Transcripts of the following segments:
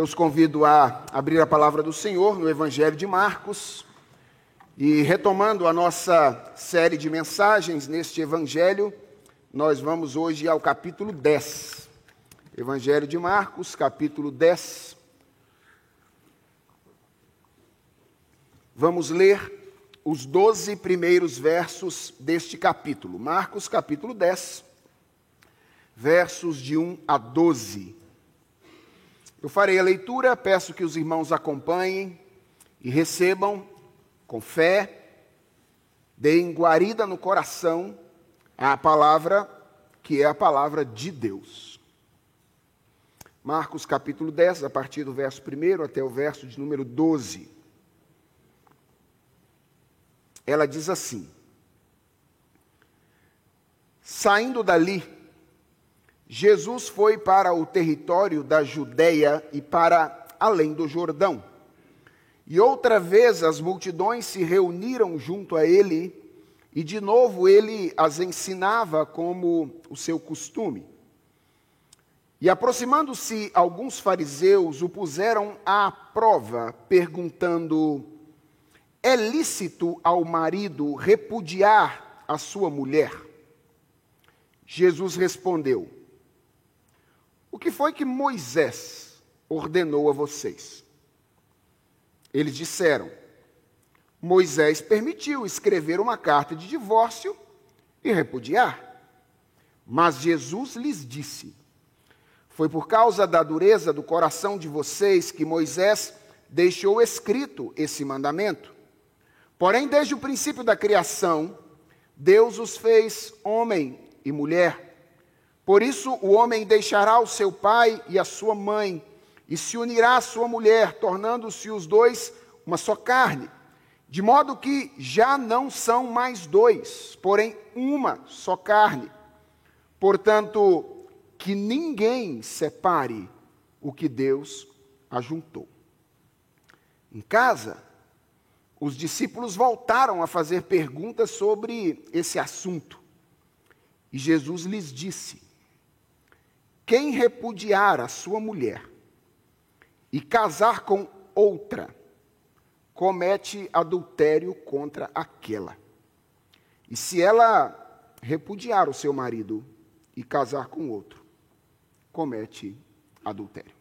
Eu os convido a abrir a palavra do Senhor no Evangelho de Marcos. E retomando a nossa série de mensagens neste Evangelho, nós vamos hoje ao capítulo 10. Evangelho de Marcos, capítulo 10. Vamos ler os 12 primeiros versos deste capítulo. Marcos, capítulo 10, versos de 1 a 12. Eu farei a leitura, peço que os irmãos acompanhem e recebam com fé, deem guarida no coração a palavra que é a palavra de Deus. Marcos capítulo 10, a partir do verso 1 até o verso de número 12. Ela diz assim: Saindo dali, Jesus foi para o território da Judéia e para além do Jordão. E outra vez as multidões se reuniram junto a ele, e de novo ele as ensinava como o seu costume. E aproximando-se alguns fariseus, o puseram à prova, perguntando: É lícito ao marido repudiar a sua mulher? Jesus respondeu: o que foi que Moisés ordenou a vocês? Eles disseram: Moisés permitiu escrever uma carta de divórcio e repudiar. Mas Jesus lhes disse: Foi por causa da dureza do coração de vocês que Moisés deixou escrito esse mandamento. Porém, desde o princípio da criação, Deus os fez homem e mulher. Por isso o homem deixará o seu pai e a sua mãe, e se unirá à sua mulher, tornando-se os dois uma só carne. De modo que já não são mais dois, porém uma só carne. Portanto, que ninguém separe o que Deus ajuntou. Em casa, os discípulos voltaram a fazer perguntas sobre esse assunto. E Jesus lhes disse: quem repudiar a sua mulher e casar com outra, comete adultério contra aquela. E se ela repudiar o seu marido e casar com outro, comete adultério.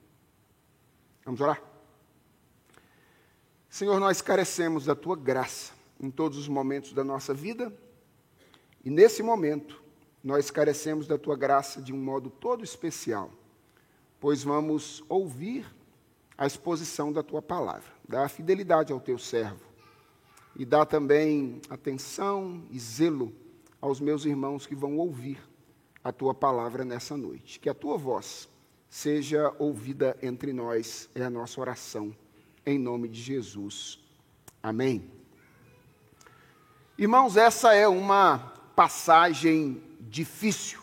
Vamos orar? Senhor, nós carecemos da tua graça em todos os momentos da nossa vida, e nesse momento, nós carecemos da tua graça de um modo todo especial, pois vamos ouvir a exposição da tua palavra. Dá fidelidade ao teu servo e dá também atenção e zelo aos meus irmãos que vão ouvir a tua palavra nessa noite. Que a tua voz seja ouvida entre nós, é a nossa oração, em nome de Jesus. Amém. Irmãos, essa é uma passagem difícil.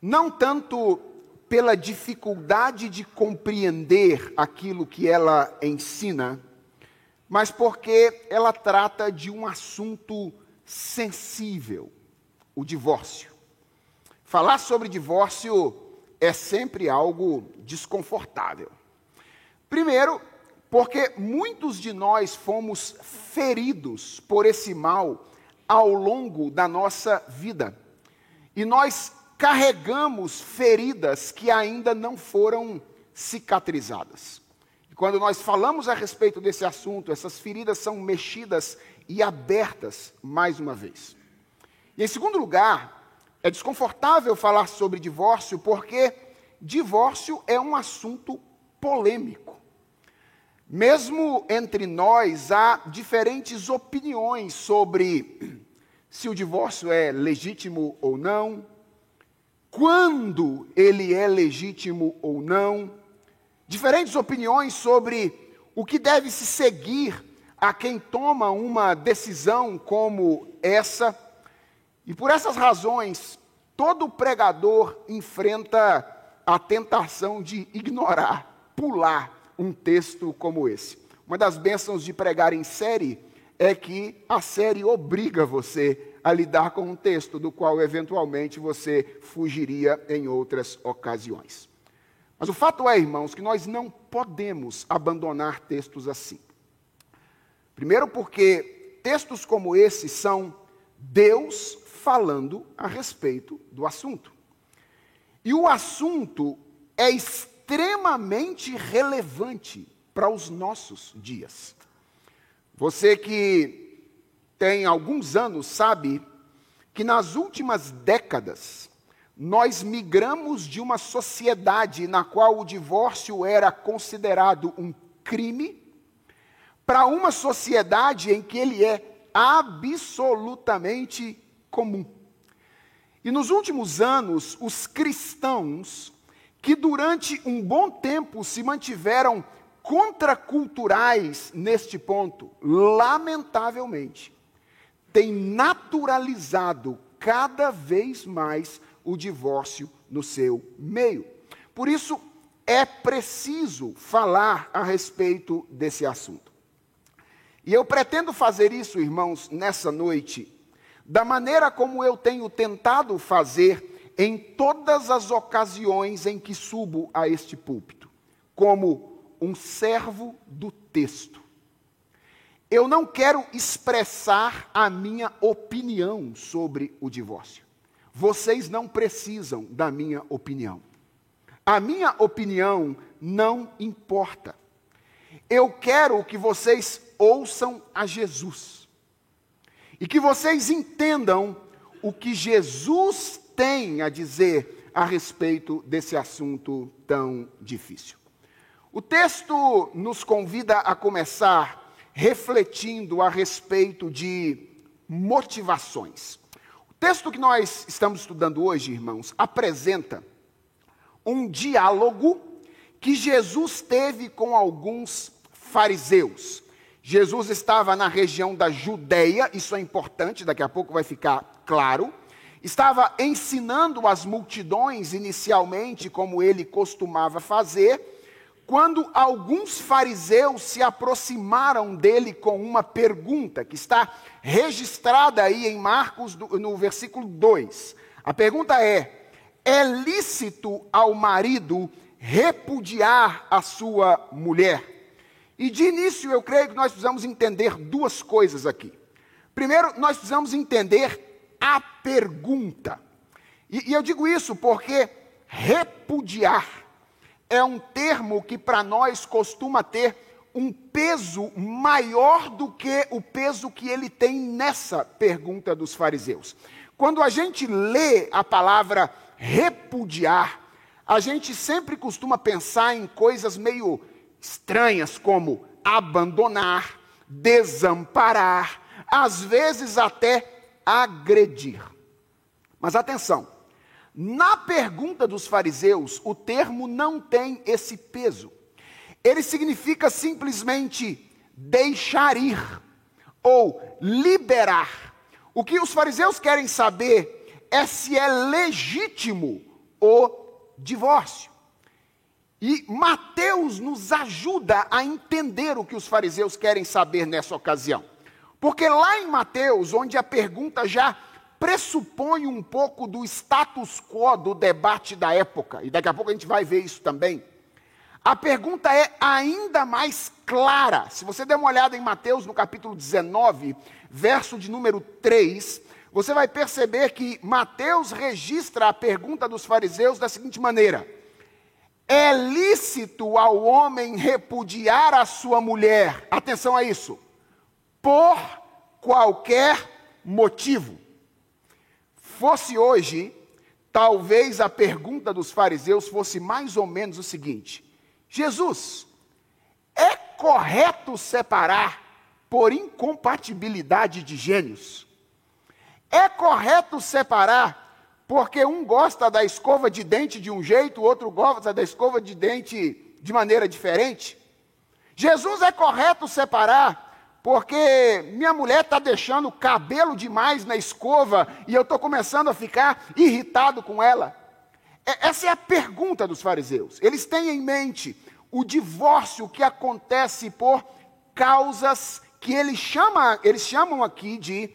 Não tanto pela dificuldade de compreender aquilo que ela ensina, mas porque ela trata de um assunto sensível, o divórcio. Falar sobre divórcio é sempre algo desconfortável. Primeiro, porque muitos de nós fomos feridos por esse mal ao longo da nossa vida. E nós carregamos feridas que ainda não foram cicatrizadas. E quando nós falamos a respeito desse assunto, essas feridas são mexidas e abertas mais uma vez. E em segundo lugar, é desconfortável falar sobre divórcio porque divórcio é um assunto polêmico. Mesmo entre nós há diferentes opiniões sobre se o divórcio é legítimo ou não, quando ele é legítimo ou não, diferentes opiniões sobre o que deve se seguir a quem toma uma decisão como essa. E por essas razões, todo pregador enfrenta a tentação de ignorar, pular um texto como esse. Uma das bênçãos de pregar em série é que a série obriga você a lidar com um texto do qual eventualmente você fugiria em outras ocasiões. Mas o fato é, irmãos, que nós não podemos abandonar textos assim. Primeiro, porque textos como esse são Deus falando a respeito do assunto. E o assunto é extremamente relevante para os nossos dias. Você que tem alguns anos sabe que nas últimas décadas nós migramos de uma sociedade na qual o divórcio era considerado um crime para uma sociedade em que ele é absolutamente comum. E nos últimos anos, os cristãos, que durante um bom tempo se mantiveram contraculturais neste ponto, lamentavelmente, têm naturalizado cada vez mais o divórcio no seu meio. Por isso, é preciso falar a respeito desse assunto. E eu pretendo fazer isso, irmãos, nessa noite, da maneira como eu tenho tentado fazer em todas as ocasiões em que subo a este púlpito, como um servo do texto. Eu não quero expressar a minha opinião sobre o divórcio. Vocês não precisam da minha opinião. A minha opinião não importa. Eu quero que vocês ouçam a Jesus. E que vocês entendam o que Jesus tem a dizer a respeito desse assunto tão difícil. O texto nos convida a começar refletindo a respeito de motivações. O texto que nós estamos estudando hoje, irmãos, apresenta um diálogo que Jesus teve com alguns fariseus. Jesus estava na região da Judéia, isso é importante, daqui a pouco vai ficar claro. Estava ensinando as multidões inicialmente, como ele costumava fazer, quando alguns fariseus se aproximaram dele com uma pergunta, que está registrada aí em Marcos, no versículo 2. A pergunta é: é lícito ao marido repudiar a sua mulher? E de início, eu creio que nós precisamos entender duas coisas aqui. Primeiro, nós precisamos entender a pergunta. E, e eu digo isso porque repudiar é um termo que para nós costuma ter um peso maior do que o peso que ele tem nessa pergunta dos fariseus. Quando a gente lê a palavra repudiar, a gente sempre costuma pensar em coisas meio estranhas como abandonar, desamparar, às vezes até agredir. Mas atenção, na pergunta dos fariseus, o termo não tem esse peso. Ele significa simplesmente deixar ir ou liberar. O que os fariseus querem saber é se é legítimo o divórcio. E Mateus nos ajuda a entender o que os fariseus querem saber nessa ocasião. Porque lá em Mateus, onde a pergunta já pressupõe um pouco do status quo do debate da época, e daqui a pouco a gente vai ver isso também. A pergunta é ainda mais clara. Se você der uma olhada em Mateus no capítulo 19, verso de número 3, você vai perceber que Mateus registra a pergunta dos fariseus da seguinte maneira: é lícito ao homem repudiar a sua mulher, atenção a isso, por qualquer motivo. Fosse hoje, talvez a pergunta dos fariseus fosse mais ou menos o seguinte: Jesus, é correto separar por incompatibilidade de gênios? É correto separar porque um gosta da escova de dente de um jeito, o outro gosta da escova de dente de maneira diferente. Jesus é correto separar, porque minha mulher está deixando cabelo demais na escova e eu estou começando a ficar irritado com ela. Essa é a pergunta dos fariseus. Eles têm em mente o divórcio que acontece por causas que eles, chama, eles chamam aqui de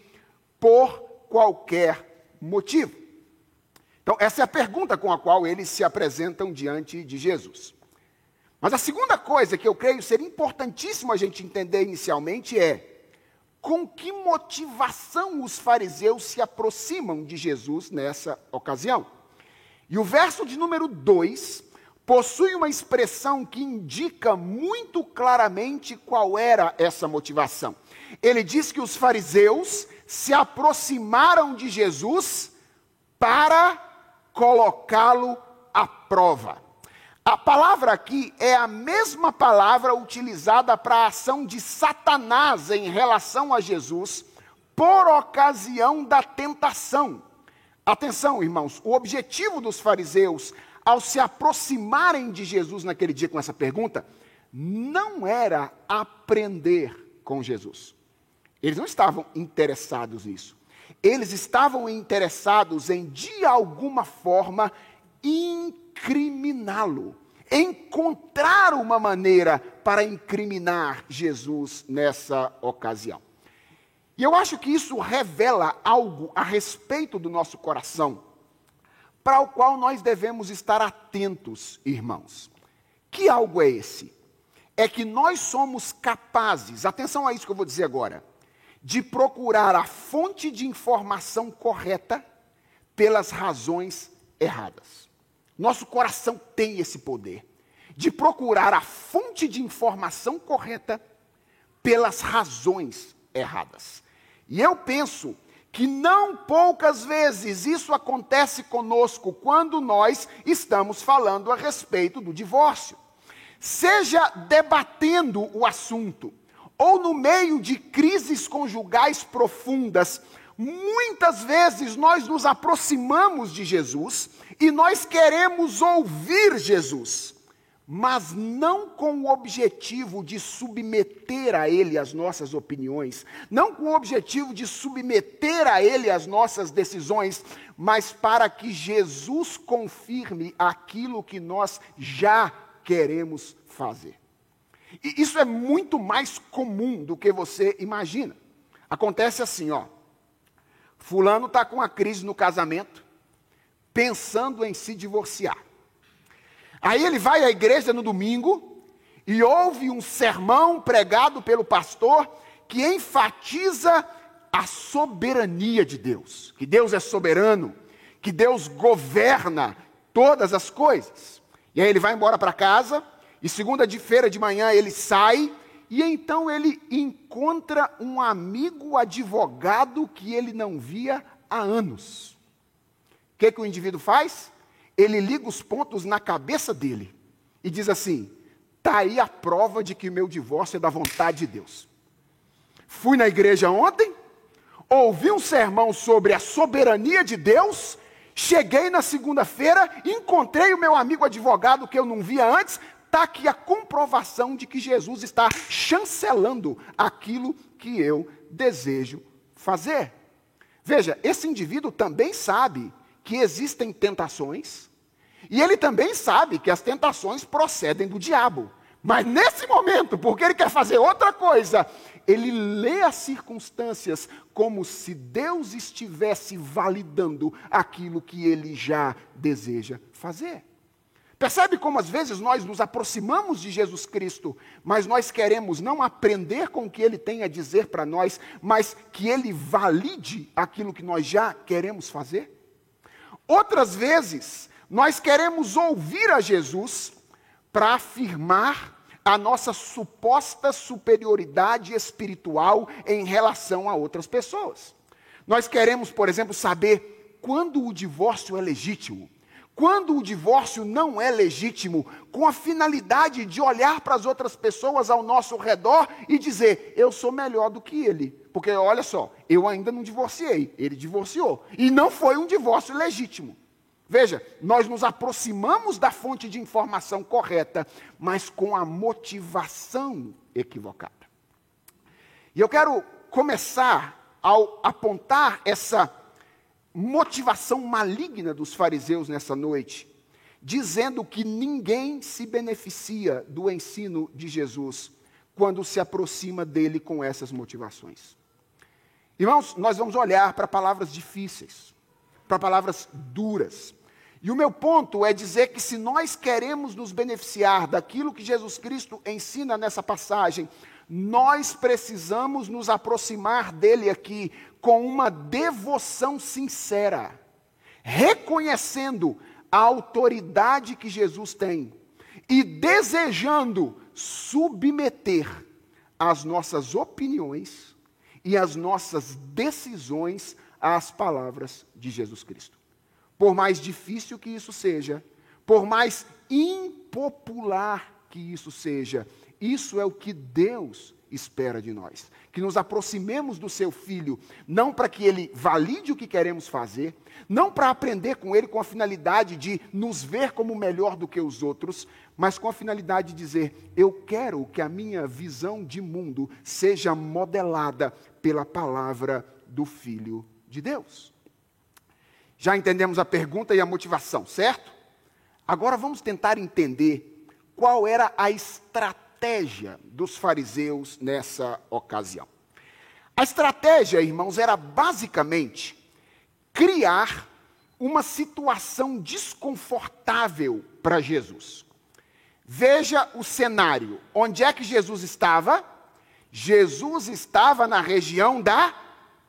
por qualquer motivo. Então, essa é a pergunta com a qual eles se apresentam diante de Jesus. Mas a segunda coisa que eu creio ser importantíssimo a gente entender inicialmente é com que motivação os fariseus se aproximam de Jesus nessa ocasião. E o verso de número 2 possui uma expressão que indica muito claramente qual era essa motivação. Ele diz que os fariseus se aproximaram de Jesus para colocá-lo à prova. A palavra aqui é a mesma palavra utilizada para a ação de Satanás em relação a Jesus por ocasião da tentação. Atenção, irmãos, o objetivo dos fariseus ao se aproximarem de Jesus naquele dia com essa pergunta não era aprender com Jesus. Eles não estavam interessados nisso. Eles estavam interessados em, de alguma forma, incriminá-lo, encontrar uma maneira para incriminar Jesus nessa ocasião. E eu acho que isso revela algo a respeito do nosso coração, para o qual nós devemos estar atentos, irmãos. Que algo é esse? É que nós somos capazes, atenção a isso que eu vou dizer agora, de procurar a fonte de informação correta pelas razões erradas. Nosso coração tem esse poder de procurar a fonte de informação correta pelas razões erradas. E eu penso que não poucas vezes isso acontece conosco quando nós estamos falando a respeito do divórcio. Seja debatendo o assunto, ou no meio de crises conjugais profundas, muitas vezes nós nos aproximamos de Jesus e nós queremos ouvir Jesus, mas não com o objetivo de submeter a Ele as nossas opiniões, não com o objetivo de submeter a Ele as nossas decisões, mas para que Jesus confirme aquilo que nós já queremos fazer. E isso é muito mais comum do que você imagina. Acontece assim, ó. Fulano está com uma crise no casamento, pensando em se divorciar. Aí ele vai à igreja no domingo e ouve um sermão pregado pelo pastor que enfatiza a soberania de Deus, que Deus é soberano, que Deus governa todas as coisas. E aí ele vai embora para casa, e segunda de feira de manhã ele sai, e então ele encontra um amigo advogado que ele não via há anos. O que, que o indivíduo faz? Ele liga os pontos na cabeça dele e diz assim: está aí a prova de que meu divórcio é da vontade de Deus. Fui na igreja ontem, ouvi um sermão sobre a soberania de Deus, cheguei na segunda-feira, encontrei o meu amigo advogado que eu não via antes, está aqui a comprovação de que Jesus está chancelando aquilo que eu desejo fazer. Veja, esse indivíduo também sabe que existem tentações, e ele também sabe que as tentações procedem do diabo. Mas nesse momento, porque ele quer fazer outra coisa, ele lê as circunstâncias como se Deus estivesse validando aquilo que ele já deseja fazer. Percebe como às vezes nós nos aproximamos de Jesus Cristo, mas nós queremos não aprender com o que ele tem a dizer para nós, mas que ele valide aquilo que nós já queremos fazer? Outras vezes, nós queremos ouvir a Jesus para afirmar a nossa suposta superioridade espiritual em relação a outras pessoas. Nós queremos, por exemplo, saber quando o divórcio é legítimo. Quando o divórcio não é legítimo, com a finalidade de olhar para as outras pessoas ao nosso redor e dizer: eu sou melhor do que ele. Porque olha só, eu ainda não divorciei, ele divorciou. E não foi um divórcio legítimo. Veja, nós nos aproximamos da fonte de informação correta, mas com a motivação equivocada. E eu quero começar ao apontar essa motivação maligna dos fariseus nessa noite, dizendo que ninguém se beneficia do ensino de Jesus quando se aproxima dele com essas motivações. Irmãos, nós vamos olhar para palavras difíceis, para palavras duras, E o meu ponto é dizer que se nós queremos nos beneficiar daquilo que Jesus Cristo ensina nessa passagem, nós precisamos nos aproximar dele aqui com uma devoção sincera, reconhecendo a autoridade que Jesus tem e desejando submeter as nossas opiniões e as nossas decisões às palavras de Jesus Cristo. Por mais difícil que isso seja, por mais impopular que isso seja, isso é o que Deus espera de nós. Que nos aproximemos do seu filho, não para que ele valide o que queremos fazer, não para aprender com ele com a finalidade de nos ver como melhor do que os outros, mas com a finalidade de dizer: eu quero que a minha visão de mundo seja modelada pela palavra do filho de Deus. Já entendemos a pergunta e a motivação, certo? Agora vamos tentar entender qual era a estratégia dos fariseus nessa ocasião. A estratégia, irmãos, era basicamente criar uma situação desconfortável para Jesus. Veja o cenário. Onde é que Jesus estava? Jesus estava na região da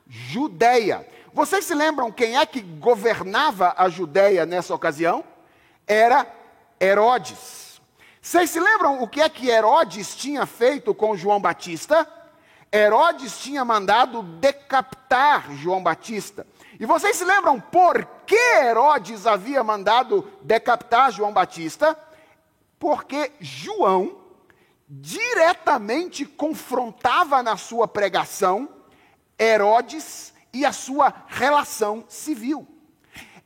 Judéia. Vocês se lembram quem é que governava a Judéia nessa ocasião? Era Herodes. Vocês se lembram o que é que Herodes tinha feito com João Batista? Herodes tinha mandado decapitar João Batista. E vocês se lembram por que Herodes havia mandado decapitar João Batista? Porque João diretamente confrontava na sua pregação Herodes e a sua relação civil.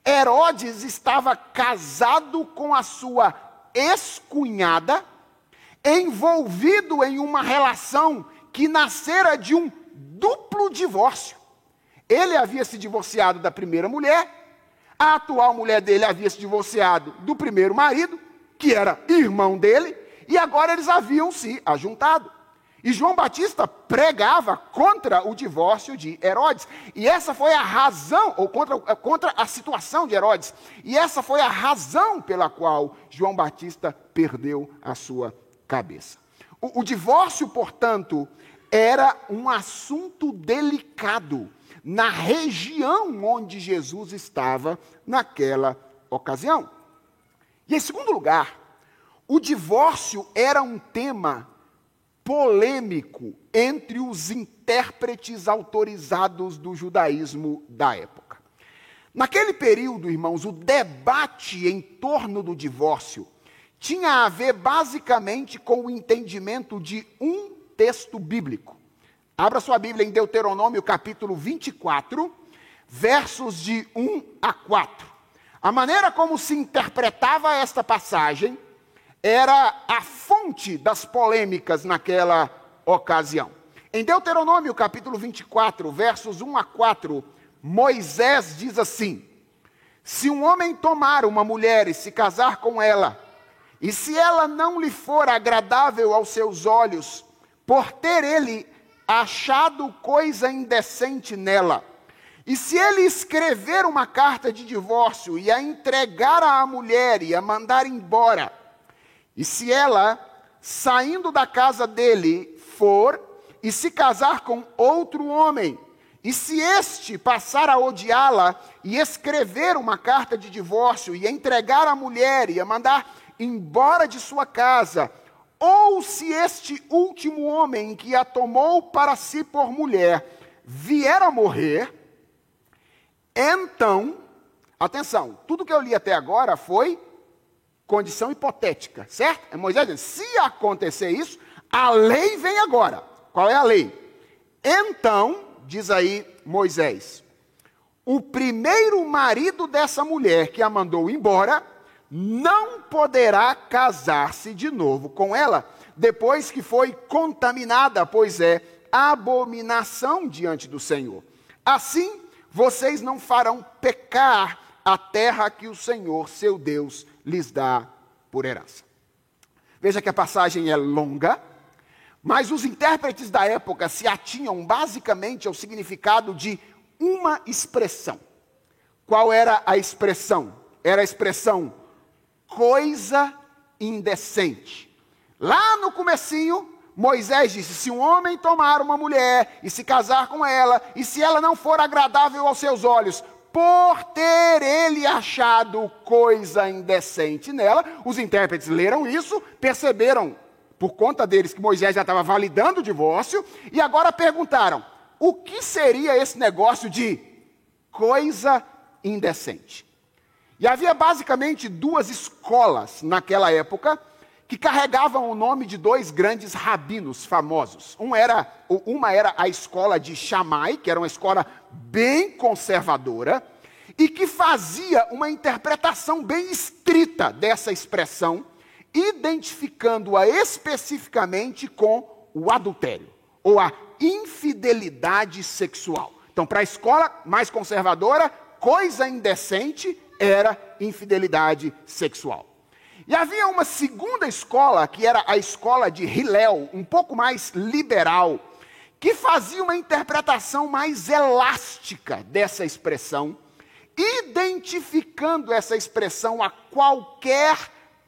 Herodes estava casado com a sua ex-cunhada, envolvido em uma relação que nascera de um duplo divórcio. Ele havia se divorciado da primeira mulher, a atual mulher dele havia se divorciado do primeiro marido, que era irmão dele, e agora eles haviam se ajuntado. E João Batista pregava contra o divórcio de Herodes. E essa foi a razão, ou contra, contra a situação de Herodes. E essa foi a razão pela qual João Batista perdeu a sua cabeça. O, o divórcio, portanto, era um assunto delicado na região onde Jesus estava naquela ocasião. E em segundo lugar, o divórcio era um tema polêmico entre os intérpretes autorizados do judaísmo da época. Naquele período, irmãos, o debate em torno do divórcio tinha a ver basicamente com o entendimento de um texto bíblico. Abra sua Bíblia em Deuteronômio capítulo 24, versos de 1 a 4. A maneira como se interpretava esta passagem era a fonte das polêmicas naquela ocasião. Em Deuteronômio capítulo 24, versos 1 a 4, Moisés diz assim: Se um homem tomar uma mulher e se casar com ela, e se ela não lhe for agradável aos seus olhos, por ter ele achado coisa indecente nela, e se ele escrever uma carta de divórcio e a entregar à mulher e a mandar embora, e se ela, saindo da casa dele, for e se casar com outro homem, e se este passar a odiá-la e escrever uma carta de divórcio e entregar a mulher e a mandar embora de sua casa, ou se este último homem que a tomou para si por mulher vier a morrer, então, atenção, tudo que eu li até agora foi condição hipotética, certo? É Moisés dizendo, se acontecer isso, a lei vem agora. Qual é a lei? Então, diz aí Moisés, o primeiro marido dessa mulher que a mandou embora não poderá casar-se de novo com ela, depois que foi contaminada, pois é abominação diante do Senhor. Assim, vocês não farão pecar a terra que o Senhor, seu Deus, lhes dá por herança. Veja que a passagem é longa, mas os intérpretes da época se atinham basicamente ao significado de uma expressão. Qual era a expressão? era a expressão coisa indecente. Lá no comecinho, Moisés disse: se um homem tomar uma mulher e se casar com ela, e se ela não for agradável aos seus olhos, por ter ele achado coisa indecente nela, os intérpretes leram isso, perceberam por conta deles que Moisés já estava validando o divórcio, e agora perguntaram: o que seria esse negócio de coisa indecente? E havia basicamente duas escolas naquela época que carregavam o nome de dois grandes rabinos famosos. Um era, uma era a escola de Shammai, que era uma escola bem conservadora, e que fazia uma interpretação bem estrita dessa expressão, identificando-a especificamente com o adultério, ou a infidelidade sexual. Então, para a escola mais conservadora, coisa indecente era infidelidade sexual. E havia uma segunda escola, que era a escola de Hillel, um pouco mais liberal, que fazia uma interpretação mais elástica dessa expressão, identificando essa expressão a qualquer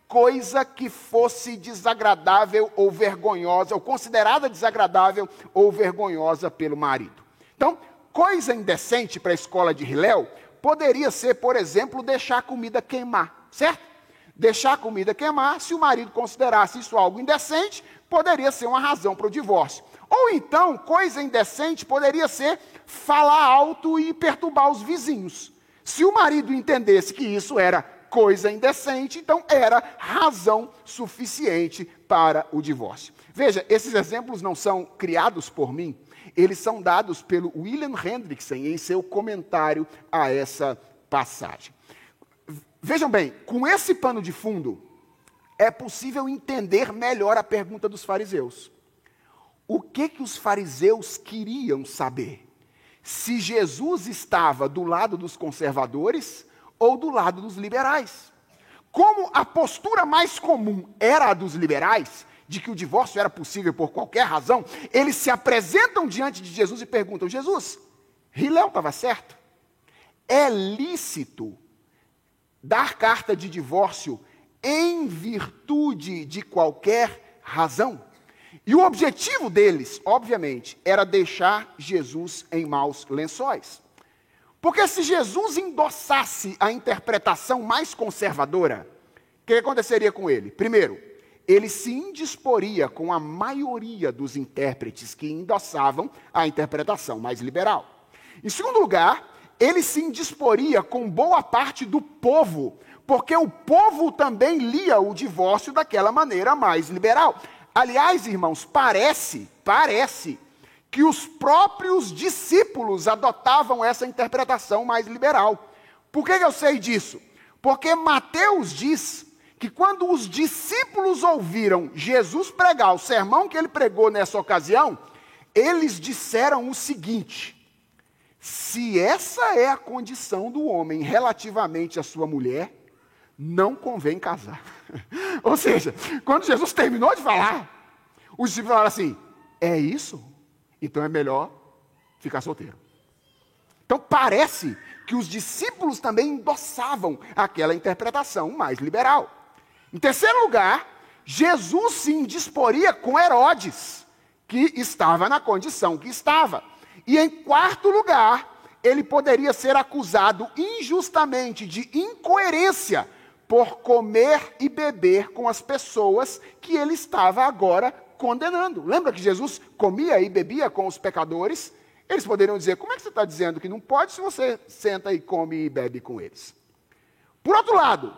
coisa que fosse desagradável ou vergonhosa, ou considerada desagradável ou vergonhosa pelo marido. Então, coisa indecente para a escola de Hillel poderia ser, por exemplo, deixar a comida queimar, certo? Deixar a comida queimar, se o marido considerasse isso algo indecente, poderia ser uma razão para o divórcio. Ou então, coisa indecente poderia ser falar alto e perturbar os vizinhos. Se o marido entendesse que isso era coisa indecente, então era razão suficiente para o divórcio. Veja, esses exemplos não são criados por mim, eles são dados pelo William Hendrickson em seu comentário a essa passagem. Vejam bem, com esse pano de fundo, é possível entender melhor a pergunta dos fariseus. O que que os fariseus queriam saber? Se Jesus estava do lado dos conservadores ou do lado dos liberais? Como a postura mais comum era a dos liberais, de que o divórcio era possível por qualquer razão, eles se apresentam diante de Jesus e perguntam: Jesus, Hilel estava certo? É lícito dar carta de divórcio em virtude de qualquer razão? E o objetivo deles, obviamente, era deixar Jesus em maus lençóis. Porque se Jesus endossasse a interpretação mais conservadora, o que aconteceria com ele? Primeiro, ele se indisporia com a maioria dos intérpretes que endossavam a interpretação mais liberal. Em segundo lugar, ele se indisporia com boa parte do povo, porque o povo também lia o divórcio daquela maneira mais liberal. Aliás, irmãos, parece, parece que os próprios discípulos adotavam essa interpretação mais liberal. Por que eu sei disso? Porque Mateus diz que quando os discípulos ouviram Jesus pregar o sermão que ele pregou nessa ocasião, eles disseram o seguinte: se essa é a condição do homem relativamente à sua mulher, não convém casar. Ou seja, quando Jesus terminou de falar, os discípulos falaram assim: é isso? Então é melhor ficar solteiro. Então parece que os discípulos também endossavam aquela interpretação mais liberal. Em terceiro lugar, Jesus se indisporia com Herodes, que estava na condição que estava. E em quarto lugar, ele poderia ser acusado injustamente de incoerência por comer e beber com as pessoas que ele estava agora condenando. Lembra que Jesus comia e bebia com os pecadores? Eles poderiam dizer: como é que você está dizendo que não pode se você senta e come e bebe com eles? Por outro lado,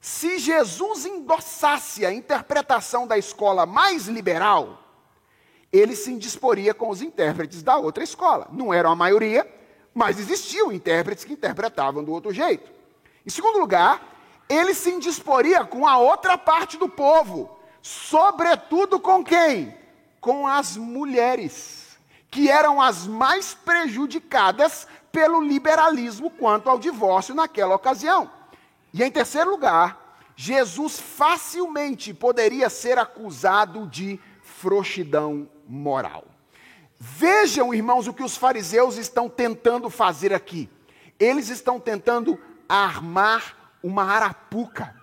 se Jesus endossasse a interpretação da escola mais liberal, ele se indisporia com os intérpretes da outra escola. Não eram a maioria, mas existiam intérpretes que interpretavam do outro jeito. Em segundo lugar, ele se indisporia com a outra parte do povo, sobretudo com quem? Com as mulheres, que eram as mais prejudicadas pelo liberalismo quanto ao divórcio naquela ocasião. E em terceiro lugar, Jesus facilmente poderia ser acusado de frouxidão moral. Vejam, irmãos, o que os fariseus estão tentando fazer aqui. Eles estão tentando armar uma arapuca.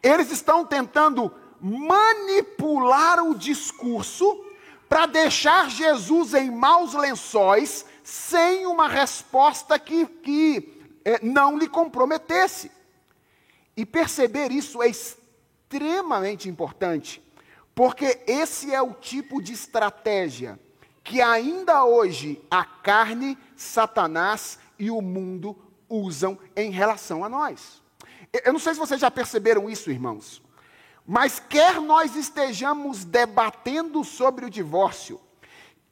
Eles estão tentando manipular o discurso para deixar Jesus em maus lençóis, sem uma resposta que, que é, não lhe comprometesse. E perceber isso é extremamente importante, porque esse é o tipo de estratégia que ainda hoje a carne, Satanás e o mundo usam em relação a nós. Eu não sei se vocês já perceberam isso, irmãos, mas quer nós estejamos debatendo sobre o divórcio,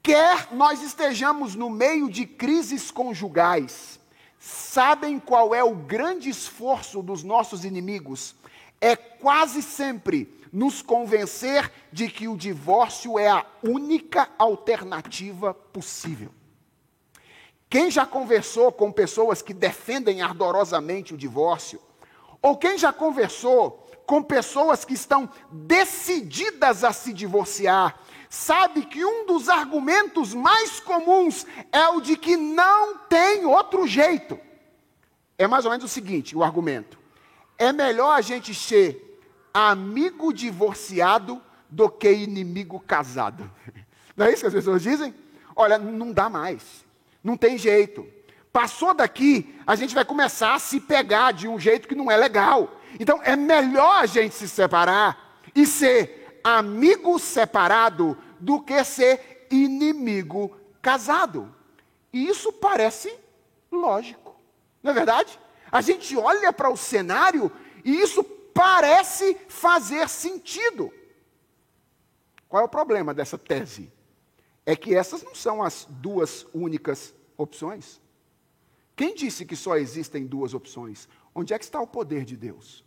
quer nós estejamos no meio de crises conjugais, sabem qual é o grande esforço dos nossos inimigos? É quase sempre nos convencer de que o divórcio é a única alternativa possível. Quem já conversou com pessoas que defendem ardorosamente o divórcio, ou quem já conversou com pessoas que estão decididas a se divorciar, sabe que um dos argumentos mais comuns é o de que não tem outro jeito. É mais ou menos o seguinte: o argumento. É melhor a gente ser amigo divorciado do que inimigo casado. Não é isso que as pessoas dizem? Olha, não dá mais. Não tem jeito. Passou daqui, a gente vai começar a se pegar de um jeito que não é legal. Então é melhor a gente se separar e ser amigo separado do que ser inimigo casado. E isso parece lógico, não é verdade? A gente olha para o cenário e isso parece fazer sentido. Qual é o problema dessa tese? É que essas não são as duas únicas opções. Quem disse que só existem duas opções? Onde é que está o poder de Deus?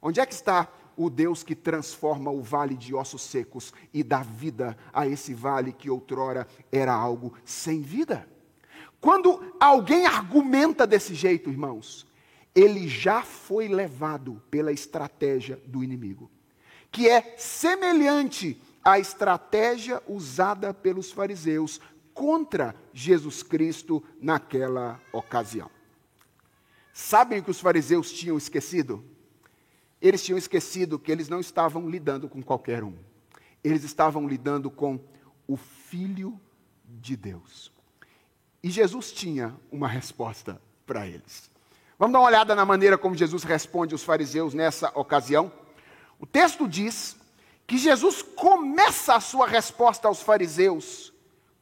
Onde é que está o Deus que transforma o vale de ossos secos e dá vida a esse vale que outrora era algo sem vida? Quando alguém argumenta desse jeito, irmãos, ele já foi levado pela estratégia do inimigo, que é semelhante à estratégia usada pelos fariseus contra Jesus Cristo naquela ocasião. Sabem o que os fariseus tinham esquecido? Eles tinham esquecido que eles não estavam lidando com qualquer um. Eles estavam lidando com o Filho de Deus. E Jesus tinha uma resposta para eles. Vamos dar uma olhada na maneira como Jesus responde aos fariseus nessa ocasião. O texto diz que Jesus começa a sua resposta aos fariseus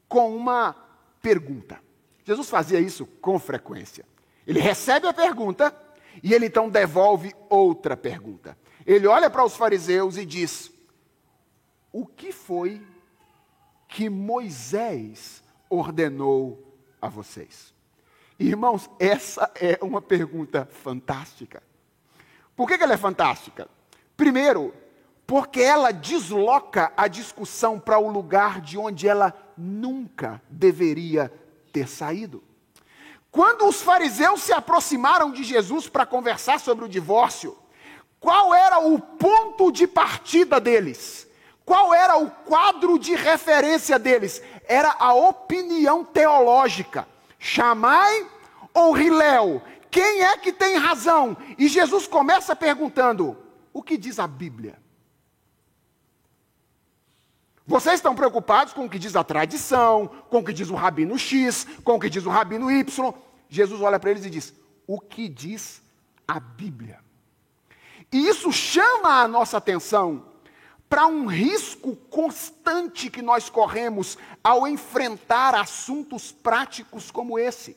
com uma pergunta. Jesus fazia isso com frequência. Ele recebe a pergunta e ele então devolve outra pergunta. Ele olha para os fariseus e diz: O que foi que Moisés ordenou a vocês? Irmãos, essa é uma pergunta fantástica. Por que, ela é fantástica? Primeiro, porque ela desloca a discussão para o lugar de onde ela nunca deveria ter saído. Quando os fariseus se aproximaram de Jesus para conversar sobre o divórcio, qual era o ponto de partida deles? Qual era o quadro de referência deles? Era a opinião teológica. Chamai ou Riléu? Quem é que tem razão? E Jesus começa perguntando: o que diz a Bíblia? Vocês estão preocupados com o que diz a tradição, com o que diz o rabino X, com o que diz o rabino Y. Jesus olha para eles e diz: o que diz a Bíblia? E isso chama a nossa atenção para um risco constante que nós corremos ao enfrentar assuntos práticos como esse.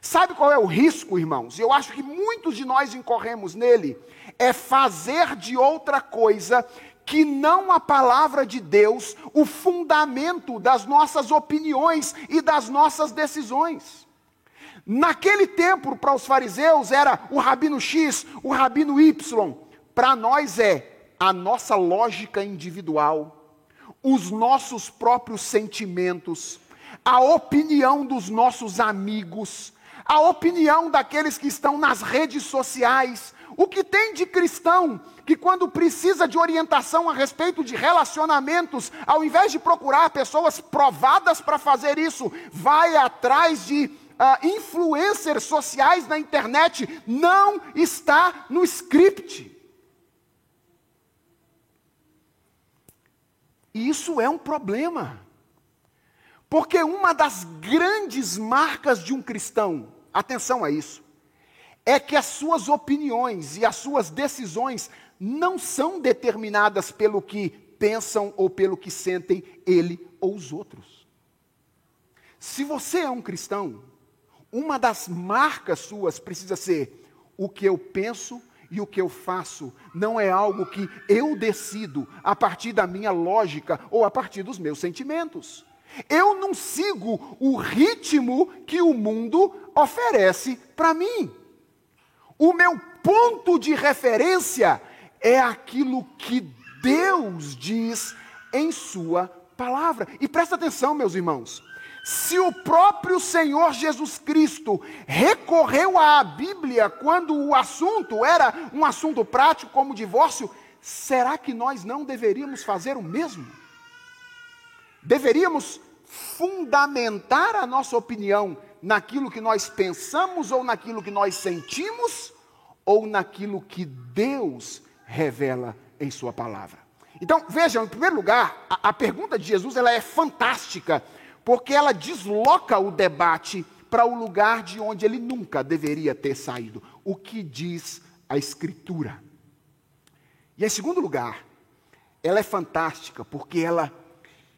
Sabe qual é o risco, irmãos? Eu acho que muitos de nós incorremos nele. É fazer de outra coisa que não a palavra de Deus o fundamento das nossas opiniões e das nossas decisões. Naquele tempo, para os fariseus, era o rabino X, o rabino Y. Para nós é a nossa lógica individual, os nossos próprios sentimentos, a opinião dos nossos amigos, a opinião daqueles que estão nas redes sociais, o que tem de cristão que, quando precisa de orientação a respeito de relacionamentos, ao invés de procurar pessoas provadas para fazer isso, vai atrás de uh, influencers sociais na internet não está no script. E isso é um problema. Porque uma das grandes marcas de um cristão, atenção a isso, é que as suas opiniões e as suas decisões não são determinadas pelo que pensam ou pelo que sentem ele ou os outros. Se você é um cristão, uma das marcas suas precisa ser o que eu penso e o que eu faço não é algo que eu decido a partir da minha lógica ou a partir dos meus sentimentos. Eu não sigo o ritmo que o mundo oferece para mim. O meu ponto de referência é aquilo que Deus diz em Sua palavra. E presta atenção, meus irmãos. Se o próprio Senhor Jesus Cristo recorreu à Bíblia quando o assunto era um assunto prático como o divórcio, será que nós não deveríamos fazer o mesmo? Deveríamos fundamentar a nossa opinião naquilo que nós pensamos ou naquilo que nós sentimos ou naquilo que Deus revela em Sua palavra. Então, vejam, em primeiro lugar, a, a pergunta de Jesus ela é fantástica, porque ela desloca o debate para o lugar de onde ele nunca deveria ter saído. O que diz a Escritura? E em segundo lugar, ela é fantástica porque ela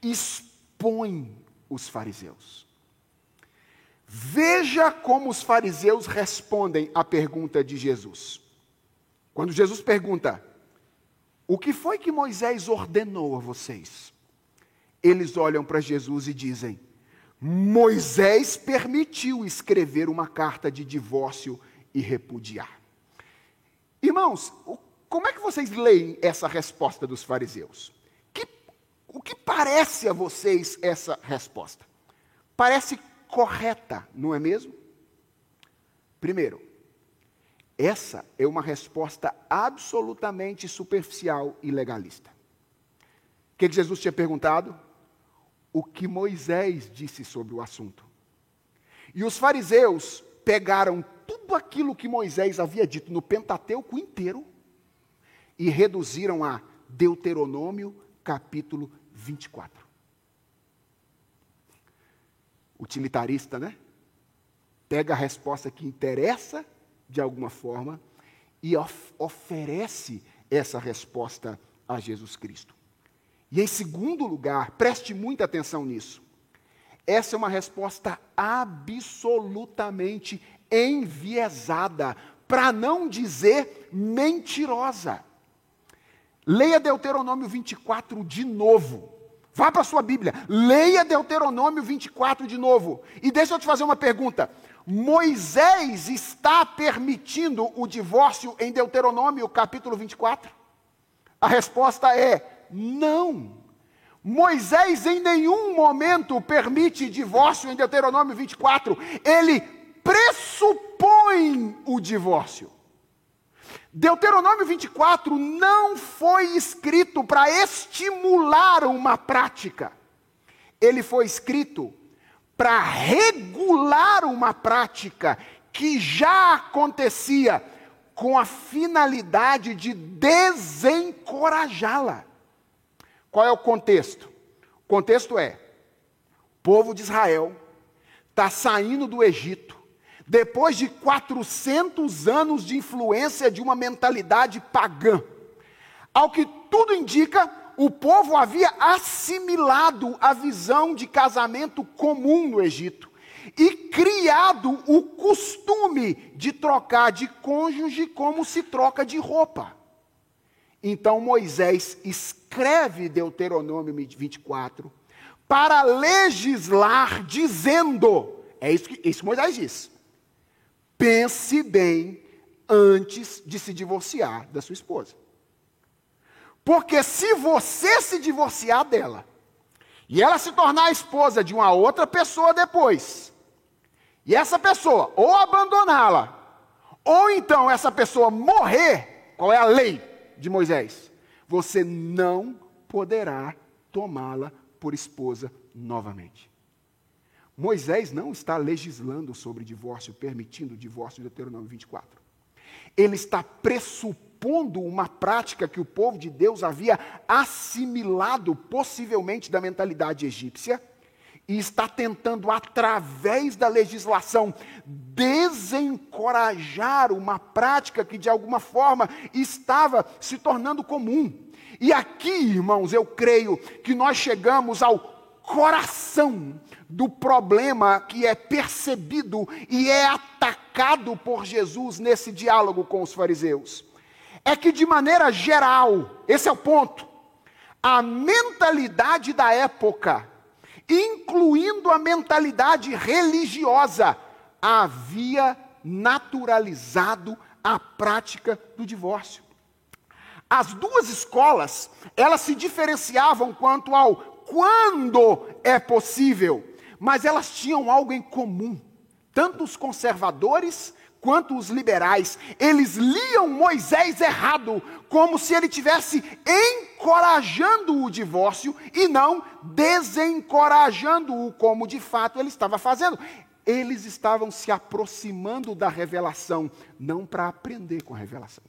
expõe os fariseus. Veja como os fariseus respondem à pergunta de Jesus. Quando Jesus pergunta: O que foi que Moisés ordenou a vocês? Eles olham para Jesus e dizem: Moisés permitiu escrever uma carta de divórcio e repudiar. Irmãos, como é que vocês leem essa resposta dos fariseus? O que parece a vocês essa resposta? Parece correta, não é mesmo? Primeiro, essa é uma resposta absolutamente superficial e legalista. O que, Jesus tinha perguntado? O que Moisés disse sobre o assunto. E os fariseus pegaram tudo aquilo que Moisés havia dito no Pentateuco inteiro e reduziram a Deuteronômio capítulo 24. Utilitarista, né? Pega a resposta que interessa de alguma forma e of oferece essa resposta a Jesus Cristo. E em segundo lugar, preste muita atenção nisso. Essa é uma resposta absolutamente enviesada, para não dizer mentirosa. Leia Deuteronômio 24 de novo. Vá para a sua Bíblia, leia Deuteronômio 24 de novo. E deixa eu te fazer uma pergunta. Moisés está permitindo o divórcio em Deuteronômio capítulo 24? A resposta é não. Moisés em nenhum momento permite divórcio em Deuteronômio 24. Ele pressupõe o divórcio. Deuteronômio 24 não foi escrito para estimular uma prática, ele foi escrito para regular uma prática que já acontecia com a finalidade de desencorajá-la. Qual é o contexto? O contexto é: o povo de Israel está saindo do Egito, depois de 400 anos de influência de uma mentalidade pagã. Ao que tudo indica, o povo havia assimilado a visão de casamento comum no Egito e criado o costume de trocar de cônjuge como se troca de roupa. Então Moisés escreve Deuteronômio 24 para legislar, dizendo: é isso que isso Moisés diz. Pense bem antes de se divorciar da sua esposa. Porque se você se divorciar dela, e ela se tornar a esposa de uma outra pessoa depois, e essa pessoa ou abandoná-la, ou então essa pessoa morrer, qual é a lei de Moisés? Você não poderá tomá-la por esposa novamente. Moisés não está legislando sobre divórcio, permitindo o divórcio de Deuteronômio 24. Ele está pressupondo uma prática que o povo de Deus havia assimilado, possivelmente da mentalidade egípcia, e está tentando, através da legislação, desencorajar uma prática que de alguma forma estava se tornando comum. E aqui, irmãos, eu creio que nós chegamos ao coração do problema que é percebido e é atacado por Jesus nesse diálogo com os fariseus. É que, de maneira geral, esse é o ponto, a mentalidade da época, incluindo a mentalidade religiosa, havia naturalizado a prática do divórcio. As duas escolas, elas se diferenciavam quanto ao quando é possível, mas elas tinham algo em comum. Tanto os conservadores quanto os liberais, eles liam Moisés errado, como se ele tivesse encorajando o divórcio e não desencorajando-o, como de fato ele estava fazendo. Eles estavam se aproximando da revelação, não para aprender com a revelação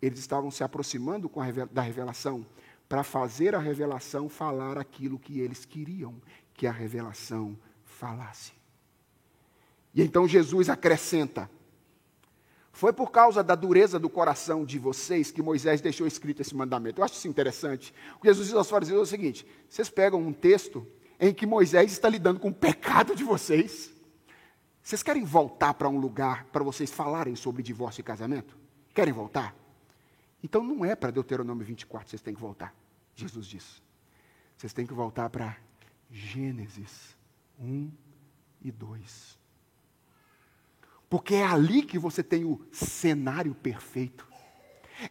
eles estavam se aproximando da revelação para fazer a revelação falar aquilo que eles queriam que a revelação falasse. E então Jesus acrescenta: Foi por causa da dureza do coração de vocês que Moisés deixou escrito esse mandamento. Eu acho isso interessante. O que Jesus diz aos fariseus é o seguinte: vocês pegam um texto em que Moisés está lidando com o pecado de vocês. Vocês querem voltar para um lugar para vocês falarem sobre divórcio e casamento? Querem voltar? Então não é para Deuteronômio 24 vocês têm que voltar. Jesus diz. Vocês têm que voltar para Gênesis 1 e 2. Porque é ali que você tem o cenário perfeito.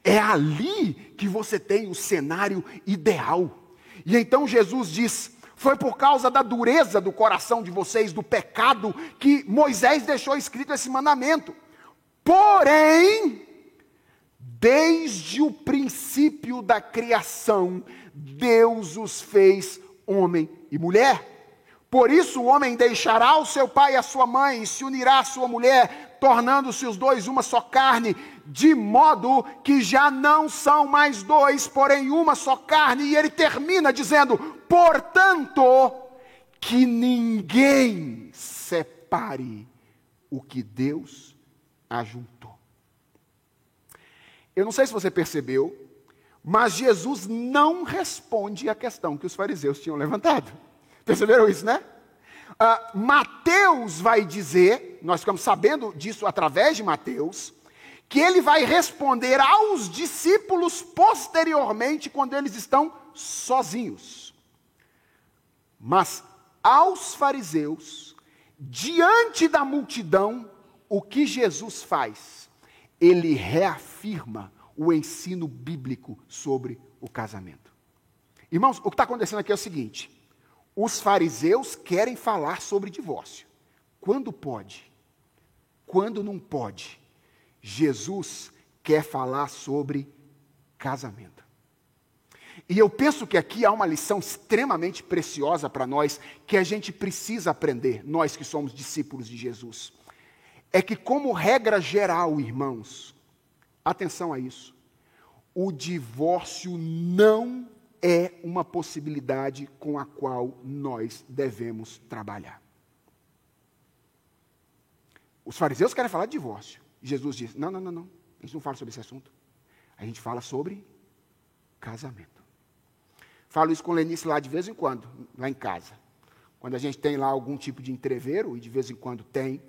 É ali que você tem o cenário ideal. E então Jesus diz: Foi por causa da dureza do coração de vocês, do pecado, que Moisés deixou escrito esse mandamento. Porém, Desde o princípio da criação, Deus os fez homem e mulher. Por isso o homem deixará o seu pai e a sua mãe e se unirá à sua mulher, tornando-se os dois uma só carne, de modo que já não são mais dois, porém uma só carne. E ele termina dizendo: portanto, que ninguém separe o que Deus ajuntou. Eu não sei se você percebeu, mas Jesus não responde à questão que os fariseus tinham levantado. Perceberam isso, né? Uh, Mateus vai dizer, nós ficamos sabendo disso através de Mateus, que ele vai responder aos discípulos posteriormente, quando eles estão sozinhos. Mas aos fariseus, diante da multidão, o que Jesus faz? ele reafirma o ensino bíblico sobre o casamento. Irmãos, o que está acontecendo aqui é o seguinte: os fariseus querem falar sobre divórcio. Quando pode? Quando não pode? Jesus quer falar sobre casamento. E eu penso que aqui há uma lição extremamente preciosa para nós, que a gente precisa aprender, nós que somos discípulos de Jesus é que, como regra geral, irmãos, atenção a isso, o divórcio não é uma possibilidade com a qual nós devemos trabalhar. Os fariseus querem falar de divórcio. Jesus diz: não, não, não, não, a gente não fala sobre esse assunto. A gente fala sobre casamento. Falo isso com Lenice lá de vez em quando, lá em casa. Quando a gente tem lá algum tipo de entreveiro, e de vez em quando tem,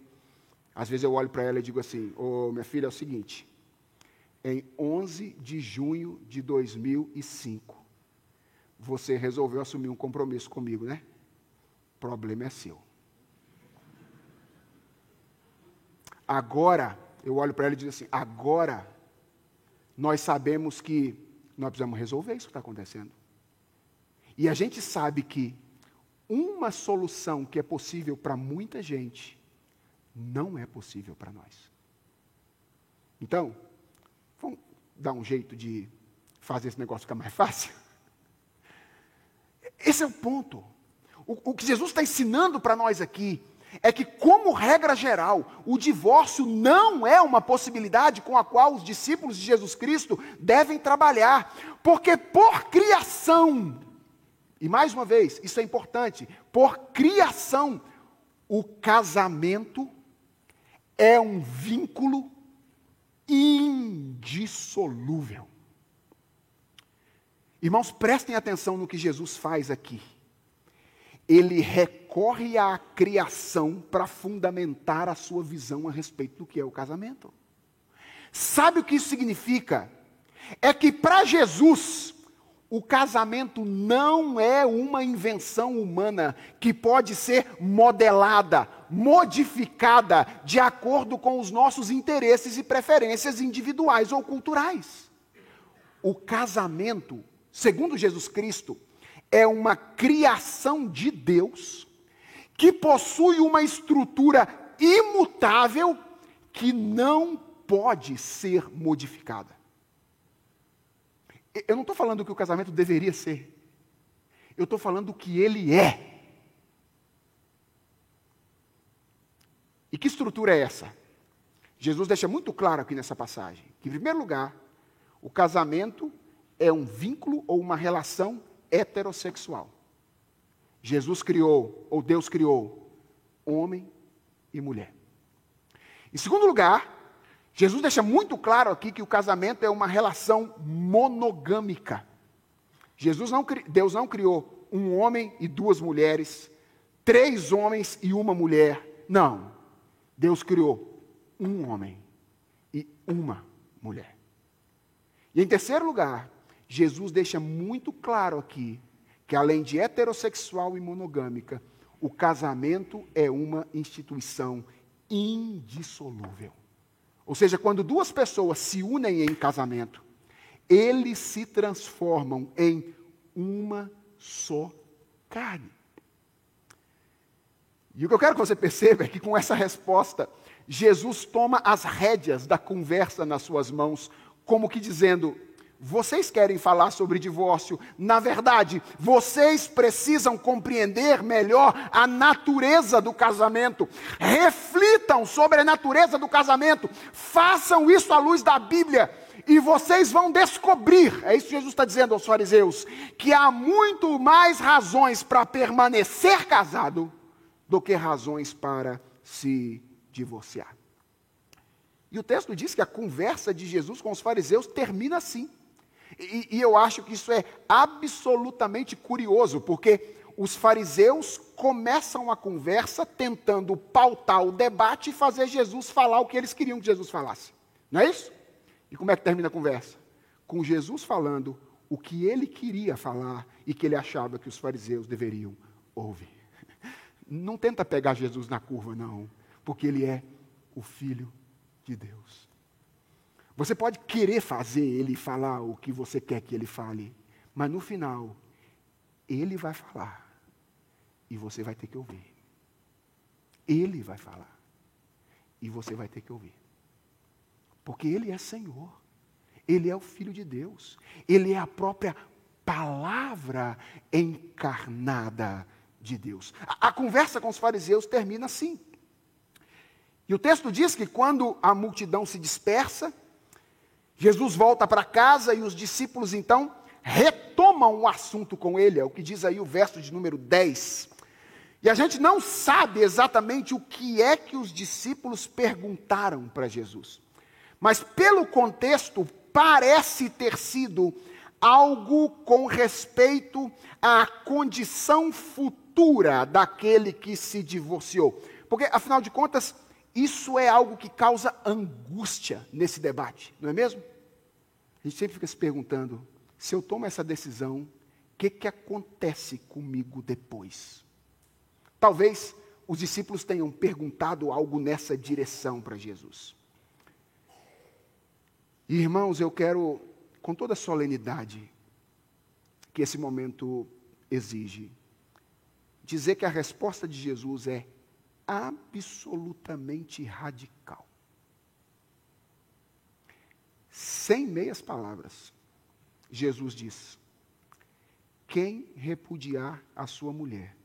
às vezes eu olho para ela e digo assim: Ô oh, minha filha, é o seguinte. Em 11 de junho de 2005, você resolveu assumir um compromisso comigo, né? O problema é seu. Agora, eu olho para ela e digo assim: agora, nós sabemos que nós precisamos resolver isso que está acontecendo. E a gente sabe que uma solução que é possível para muita gente não é possível para nós. Então, vamos dar um jeito de fazer esse negócio ficar mais fácil? Esse é o ponto. O, o que Jesus está ensinando para nós aqui é que, como regra geral, o divórcio não é uma possibilidade com a qual os discípulos de Jesus Cristo devem trabalhar, porque por criação, e mais uma vez, isso é importante, por criação, o casamento é um vínculo indissolúvel. Irmãos, prestem atenção no que Jesus faz aqui. Ele recorre à criação para fundamentar a sua visão a respeito do que é o casamento. Sabe o que isso significa? É que para Jesus, o casamento não é uma invenção humana que pode ser modelada, modificada de acordo com os nossos interesses e preferências individuais ou culturais. O casamento segundo Jesus Cristo, é uma criação de Deus que possui uma estrutura imutável que não pode ser modificada. Eu não estou falando que o casamento deveria ser, eu estou falando que ele é. E que estrutura é essa? Jesus deixa muito claro aqui nessa passagem que, em primeiro lugar, o casamento é um vínculo ou uma relação heterossexual. Jesus criou, ou Deus criou, homem e mulher. Em segundo lugar, Jesus deixa muito claro aqui que o casamento é uma relação monogâmica. Jesus não, Deus não criou um homem e duas mulheres, três homens e uma mulher. Não. Deus criou um homem e uma mulher. E em terceiro lugar, Jesus deixa muito claro aqui que, além de heterossexual e monogâmica, o casamento é uma instituição indissolúvel. Ou seja, quando duas pessoas se unem em casamento, eles se transformam em uma só carne. E o que eu quero que você perceba é que com essa resposta, Jesus toma as rédeas da conversa nas suas mãos, como que dizendo: vocês querem falar sobre divórcio. Na verdade, vocês precisam compreender melhor a natureza do casamento. Reflitam sobre a natureza do casamento. Façam isso à luz da Bíblia. E vocês vão descobrir, é isso que Jesus está dizendo aos fariseus, que há muito mais razões para permanecer casado do que razões para se divorciar. E o texto diz que a conversa de Jesus com os fariseus termina assim. E, e eu acho que isso é absolutamente curioso, porque os fariseus começam a conversa tentando pautar o debate e fazer Jesus falar o que eles queriam que Jesus falasse. Não é isso? E como é que termina a conversa? Com Jesus falando o que ele queria falar e que ele achava que os fariseus deveriam ouvir. Não tenta pegar Jesus na curva, não, porque ele é o Filho de Deus. Você pode querer fazer ele falar o que você quer que ele fale, mas no final, ele vai falar e você vai ter que ouvir. Ele vai falar e você vai ter que ouvir. Porque ele é Senhor, ele é o Filho de Deus, ele é a própria palavra encarnada de Deus. A, a conversa com os fariseus termina assim. E o texto diz que quando a multidão se dispersa, Jesus volta para casa e os discípulos então retomam o assunto com ele, é o que diz aí o verso de número 10. E a gente não sabe exatamente o que é que os discípulos perguntaram para Jesus. Mas pelo contexto, parece ter sido algo com respeito à condição futura daquele que se divorciou. Porque, afinal de contas, isso é algo que causa angústia nesse debate, não é mesmo? A gente sempre fica se perguntando: se eu tomo essa decisão, o que, que acontece comigo depois? Talvez os discípulos tenham perguntado algo nessa direção para Jesus. E, irmãos, eu quero, com toda a solenidade que esse momento exige, dizer que a resposta de Jesus é absolutamente radical. Sem meias palavras, Jesus diz: Quem repudiar a sua mulher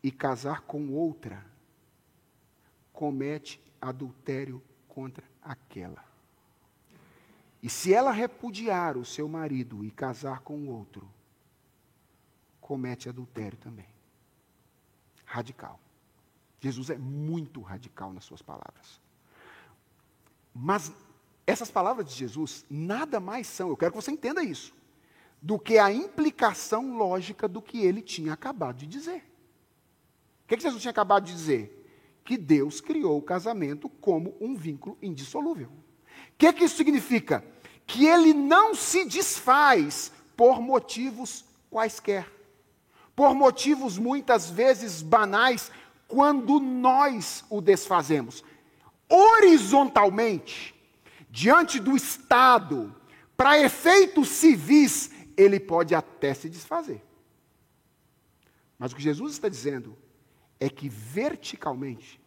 e casar com outra, comete adultério contra aquela. E se ela repudiar o seu marido e casar com outro, comete adultério também. Radical. Jesus é muito radical nas suas palavras. Mas essas palavras de Jesus nada mais são, eu quero que você entenda isso, do que a implicação lógica do que ele tinha acabado de dizer. O que, que Jesus tinha acabado de dizer? Que Deus criou o casamento como um vínculo indissolúvel. O que, que isso significa? Que ele não se desfaz por motivos quaisquer, por motivos muitas vezes banais, quando nós o desfazemos. Horizontalmente, diante do Estado, para efeitos civis, ele pode até se desfazer. Mas o que Jesus está dizendo é que verticalmente,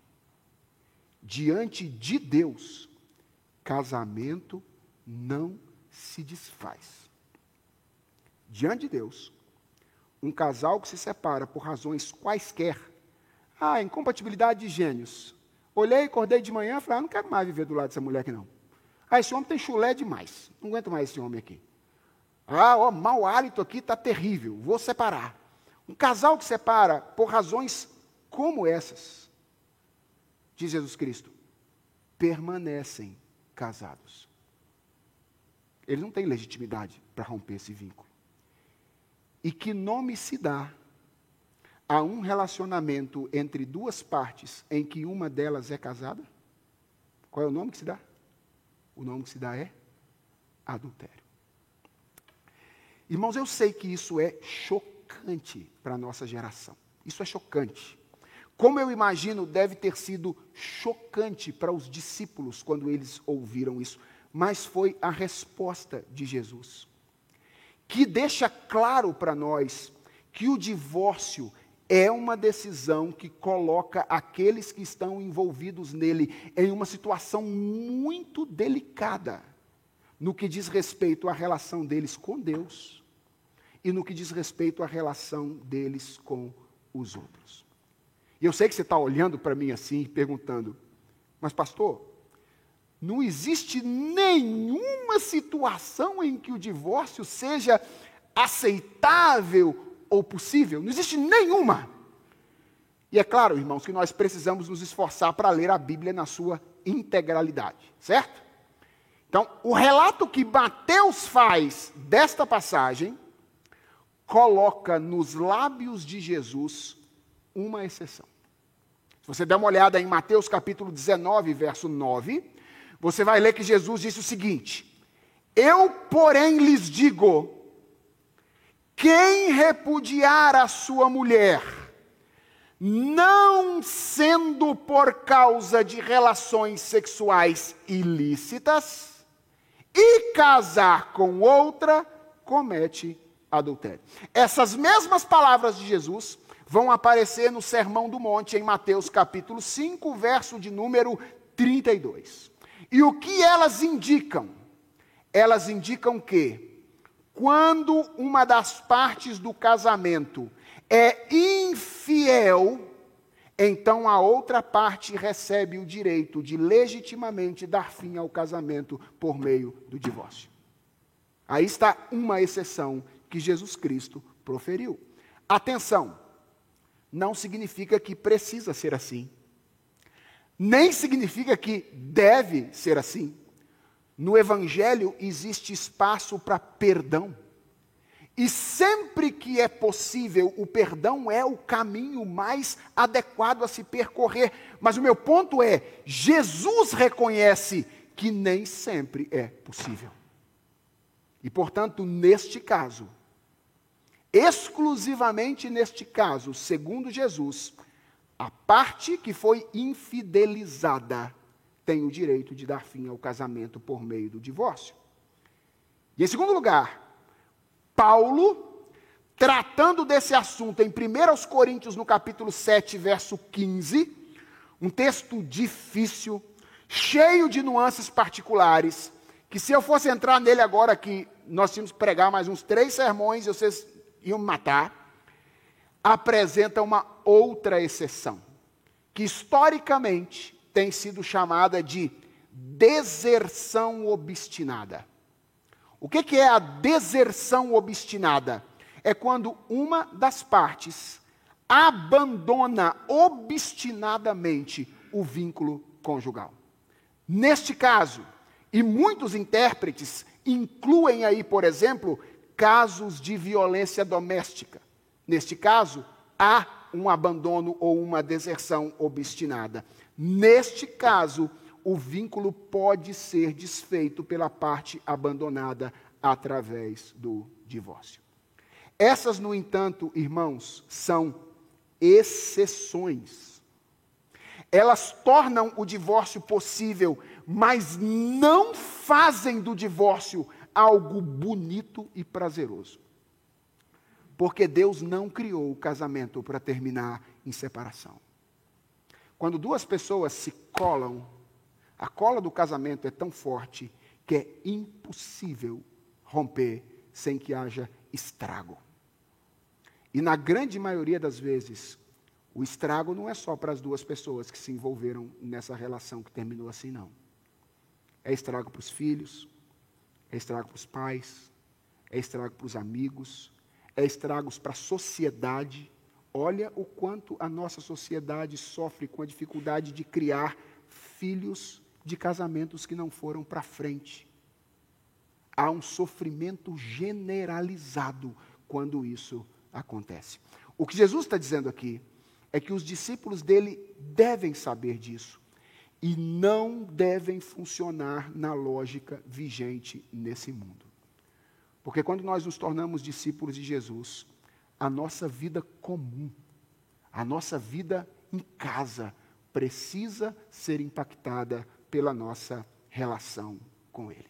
diante de Deus, casamento não se desfaz. Diante de Deus, um casal que se separa por razões quaisquer, ah, incompatibilidade de gênios. Olhei, acordei de manhã e falei, ah, não quero mais viver do lado dessa mulher aqui não. Ah, esse homem tem chulé demais. Não aguento mais esse homem aqui. Ah, ó, mau hálito aqui está terrível. Vou separar. Um casal que separa por razões como essas, diz Jesus Cristo, permanecem casados. Ele não tem legitimidade para romper esse vínculo. E que nome se dá a um relacionamento entre duas partes em que uma delas é casada? Qual é o nome que se dá? O nome que se dá é adultério. Irmãos, eu sei que isso é chocante para a nossa geração. Isso é chocante. Como eu imagino, deve ter sido chocante para os discípulos quando eles ouviram isso. Mas foi a resposta de Jesus, que deixa claro para nós que o divórcio é uma decisão que coloca aqueles que estão envolvidos nele em uma situação muito delicada no que diz respeito à relação deles com Deus e no que diz respeito à relação deles com os outros. E eu sei que você está olhando para mim assim, perguntando, mas pastor, não existe nenhuma situação em que o divórcio seja aceitável ou possível? Não existe nenhuma. E é claro, irmãos, que nós precisamos nos esforçar para ler a Bíblia na sua integralidade, certo? Então, o relato que Mateus faz desta passagem coloca nos lábios de Jesus uma exceção. Se você der uma olhada em Mateus capítulo 19, verso 9, você vai ler que Jesus disse o seguinte: Eu, porém, lhes digo quem repudiar a sua mulher, não sendo por causa de relações sexuais ilícitas, e casar com outra, comete adultério. Essas mesmas palavras de Jesus vão aparecer no Sermão do Monte, em Mateus capítulo 5, verso de número 32. E o que elas indicam? Elas indicam que quando uma das partes do casamento é infiel, então a outra parte recebe o direito de legitimamente dar fim ao casamento por meio do divórcio. Aí está uma exceção que Jesus Cristo proferiu. Atenção, não significa que precisa ser assim, nem significa que deve ser assim. No Evangelho existe espaço para perdão. E sempre que é possível, o perdão é o caminho mais adequado a se percorrer. Mas o meu ponto é: Jesus reconhece que nem sempre é possível. E, portanto, neste caso, exclusivamente neste caso, segundo Jesus, a parte que foi infidelizada tem o direito de dar fim ao casamento por meio do divórcio. E em segundo lugar, Paulo, tratando desse assunto em 1 Coríntios, no capítulo 7, verso 15, um texto difícil, cheio de nuances particulares, que se eu fosse entrar nele agora, que nós tínhamos que pregar mais uns três sermões e vocês iam me matar. apresenta uma outra exceção, que historicamente tem sido chamada de deserção obstinada. O que, que é a deserção obstinada? É quando uma das partes abandona obstinadamente o vínculo conjugal. Neste caso, e muitos intérpretes incluem aí, por exemplo, casos de violência doméstica. Neste caso, há um abandono ou uma deserção obstinada. Neste caso, o vínculo pode ser desfeito pela parte abandonada através do divórcio. Essas, no entanto, irmãos, são exceções. Elas tornam o divórcio possível, mas não fazem do divórcio algo bonito e prazeroso. Porque Deus não criou o casamento para terminar em separação. Quando duas pessoas se colam, a cola do casamento é tão forte que é impossível romper sem que haja estrago. E na grande maioria das vezes, o estrago não é só para as duas pessoas que se envolveram nessa relação que terminou assim, não. É estrago para os filhos, é estrago para os pais, é estrago para os amigos, é estragos para a sociedade. Olha o quanto a nossa sociedade sofre com a dificuldade de criar filhos de casamentos que não foram para frente. Há um sofrimento generalizado quando isso acontece. O que Jesus está dizendo aqui é que os discípulos dele devem saber disso e não devem funcionar na lógica vigente nesse mundo. Porque quando nós nos tornamos discípulos de Jesus, a nossa vida comum, a nossa vida em casa, precisa ser impactada pela nossa relação com Ele.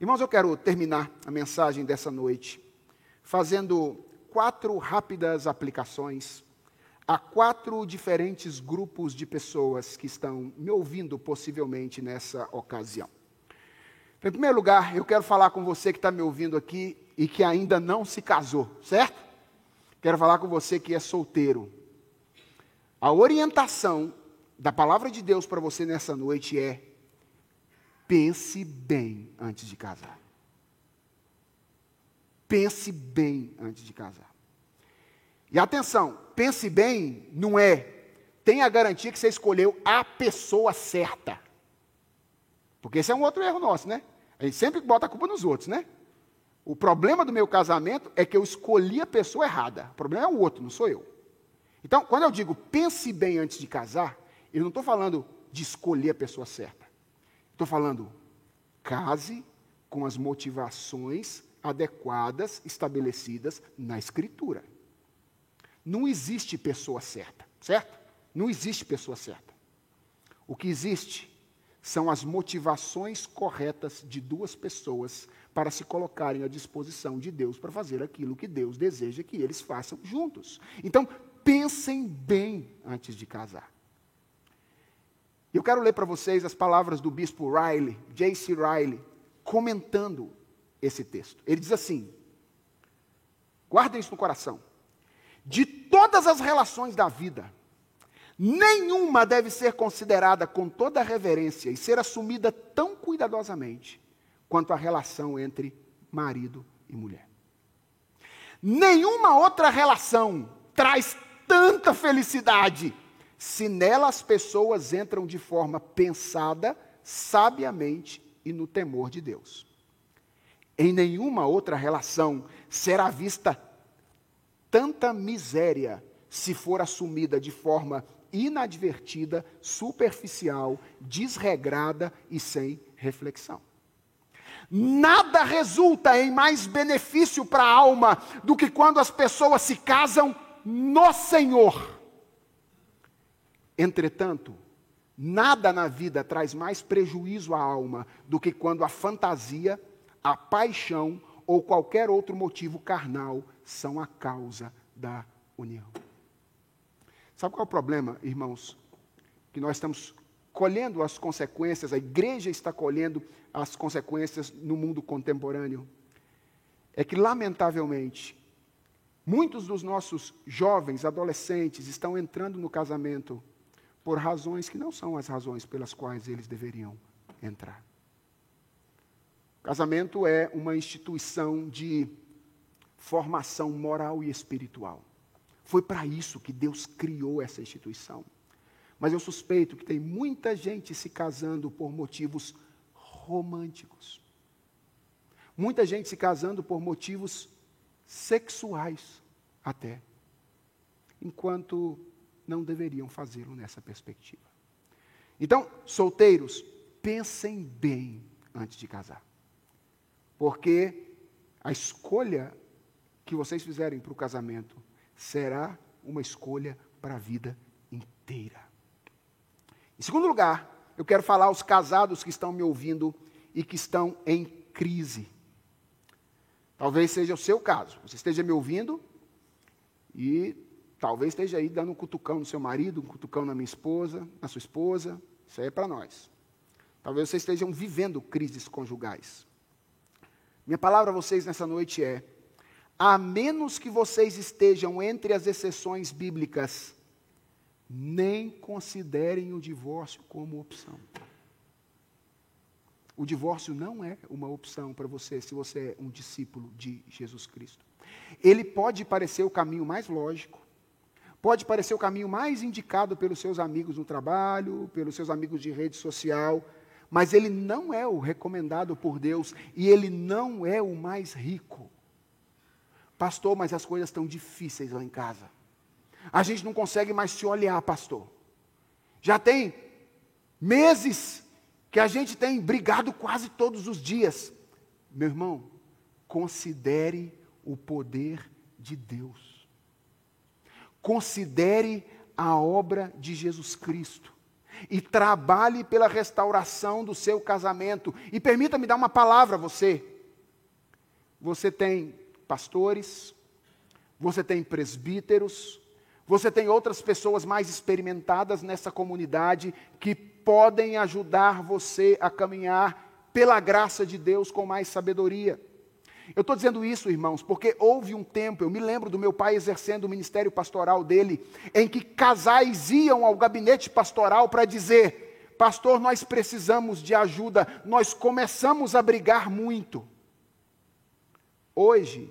Irmãos, eu quero terminar a mensagem dessa noite fazendo quatro rápidas aplicações a quatro diferentes grupos de pessoas que estão me ouvindo possivelmente nessa ocasião. Em primeiro lugar, eu quero falar com você que está me ouvindo aqui e que ainda não se casou, certo? Quero falar com você que é solteiro. A orientação da palavra de Deus para você nessa noite é: pense bem antes de casar. Pense bem antes de casar. E atenção, pense bem, não é. Tenha a garantia que você escolheu a pessoa certa. Porque esse é um outro erro nosso, né? A gente sempre bota a culpa nos outros, né? O problema do meu casamento é que eu escolhi a pessoa errada. O problema é o outro, não sou eu. Então, quando eu digo pense bem antes de casar, eu não estou falando de escolher a pessoa certa. Estou falando case com as motivações adequadas estabelecidas na Escritura. Não existe pessoa certa, certo? Não existe pessoa certa. O que existe são as motivações corretas de duas pessoas para se colocarem à disposição de Deus para fazer aquilo que Deus deseja que eles façam juntos. Então, pensem bem antes de casar. Eu quero ler para vocês as palavras do bispo Riley, J.C. Riley, comentando esse texto. Ele diz assim: guardem isso no coração de todas as relações da vida, nenhuma deve ser considerada com toda reverência e ser assumida tão cuidadosamente quanto a relação entre marido e mulher. Nenhuma outra relação traz tanta felicidade se nela as pessoas entram de forma pensada, sabiamente e no temor de Deus. Em nenhuma outra relação será vista tanta miséria se for assumida de forma inadvertida, superficial, desregrada e sem reflexão. Nada resulta em mais benefício para a alma do que quando as pessoas se casam no Senhor. Entretanto, nada na vida traz mais prejuízo à alma do que quando a fantasia, a paixão ou qualquer outro motivo carnal são a causa da união. Sabe qual é o problema, irmãos? Que nós estamos colhendo as consequências, a igreja está colhendo as consequências no mundo contemporâneo. É que, lamentavelmente, Muitos dos nossos jovens, adolescentes, estão entrando no casamento por razões que não são as razões pelas quais eles deveriam entrar. O casamento é uma instituição de formação moral e espiritual. Foi para isso que Deus criou essa instituição. Mas eu suspeito que tem muita gente se casando por motivos românticos. Muita gente se casando por motivos sexuais, até. Enquanto não deveriam fazê-lo nessa perspectiva. Então, solteiros, pensem bem antes de casar. Porque a escolha que vocês fizerem para o casamento será uma escolha para a vida inteira. Em segundo lugar, eu quero falar aos casados que estão me ouvindo e que estão em crise. Talvez seja o seu caso. Você esteja me ouvindo e talvez esteja aí dando um cutucão no seu marido, um cutucão na minha esposa, na sua esposa. Isso aí é para nós. Talvez vocês estejam vivendo crises conjugais. Minha palavra a vocês nessa noite é: a menos que vocês estejam entre as exceções bíblicas, nem considerem o divórcio como opção. O divórcio não é uma opção para você se você é um discípulo de Jesus Cristo. Ele pode parecer o caminho mais lógico, pode parecer o caminho mais indicado pelos seus amigos no trabalho, pelos seus amigos de rede social, mas ele não é o recomendado por Deus e ele não é o mais rico. Pastor, mas as coisas estão difíceis lá em casa. A gente não consegue mais se olhar, pastor. Já tem meses que a gente tem brigado quase todos os dias. Meu irmão, considere o poder de Deus. Considere a obra de Jesus Cristo e trabalhe pela restauração do seu casamento. E permita-me dar uma palavra a você. Você tem pastores, você tem presbíteros, você tem outras pessoas mais experimentadas nessa comunidade que podem ajudar você a caminhar pela graça de Deus com mais sabedoria. Eu estou dizendo isso, irmãos, porque houve um tempo, eu me lembro do meu pai exercendo o ministério pastoral dele, em que casais iam ao gabinete pastoral para dizer: Pastor, nós precisamos de ajuda, nós começamos a brigar muito. Hoje,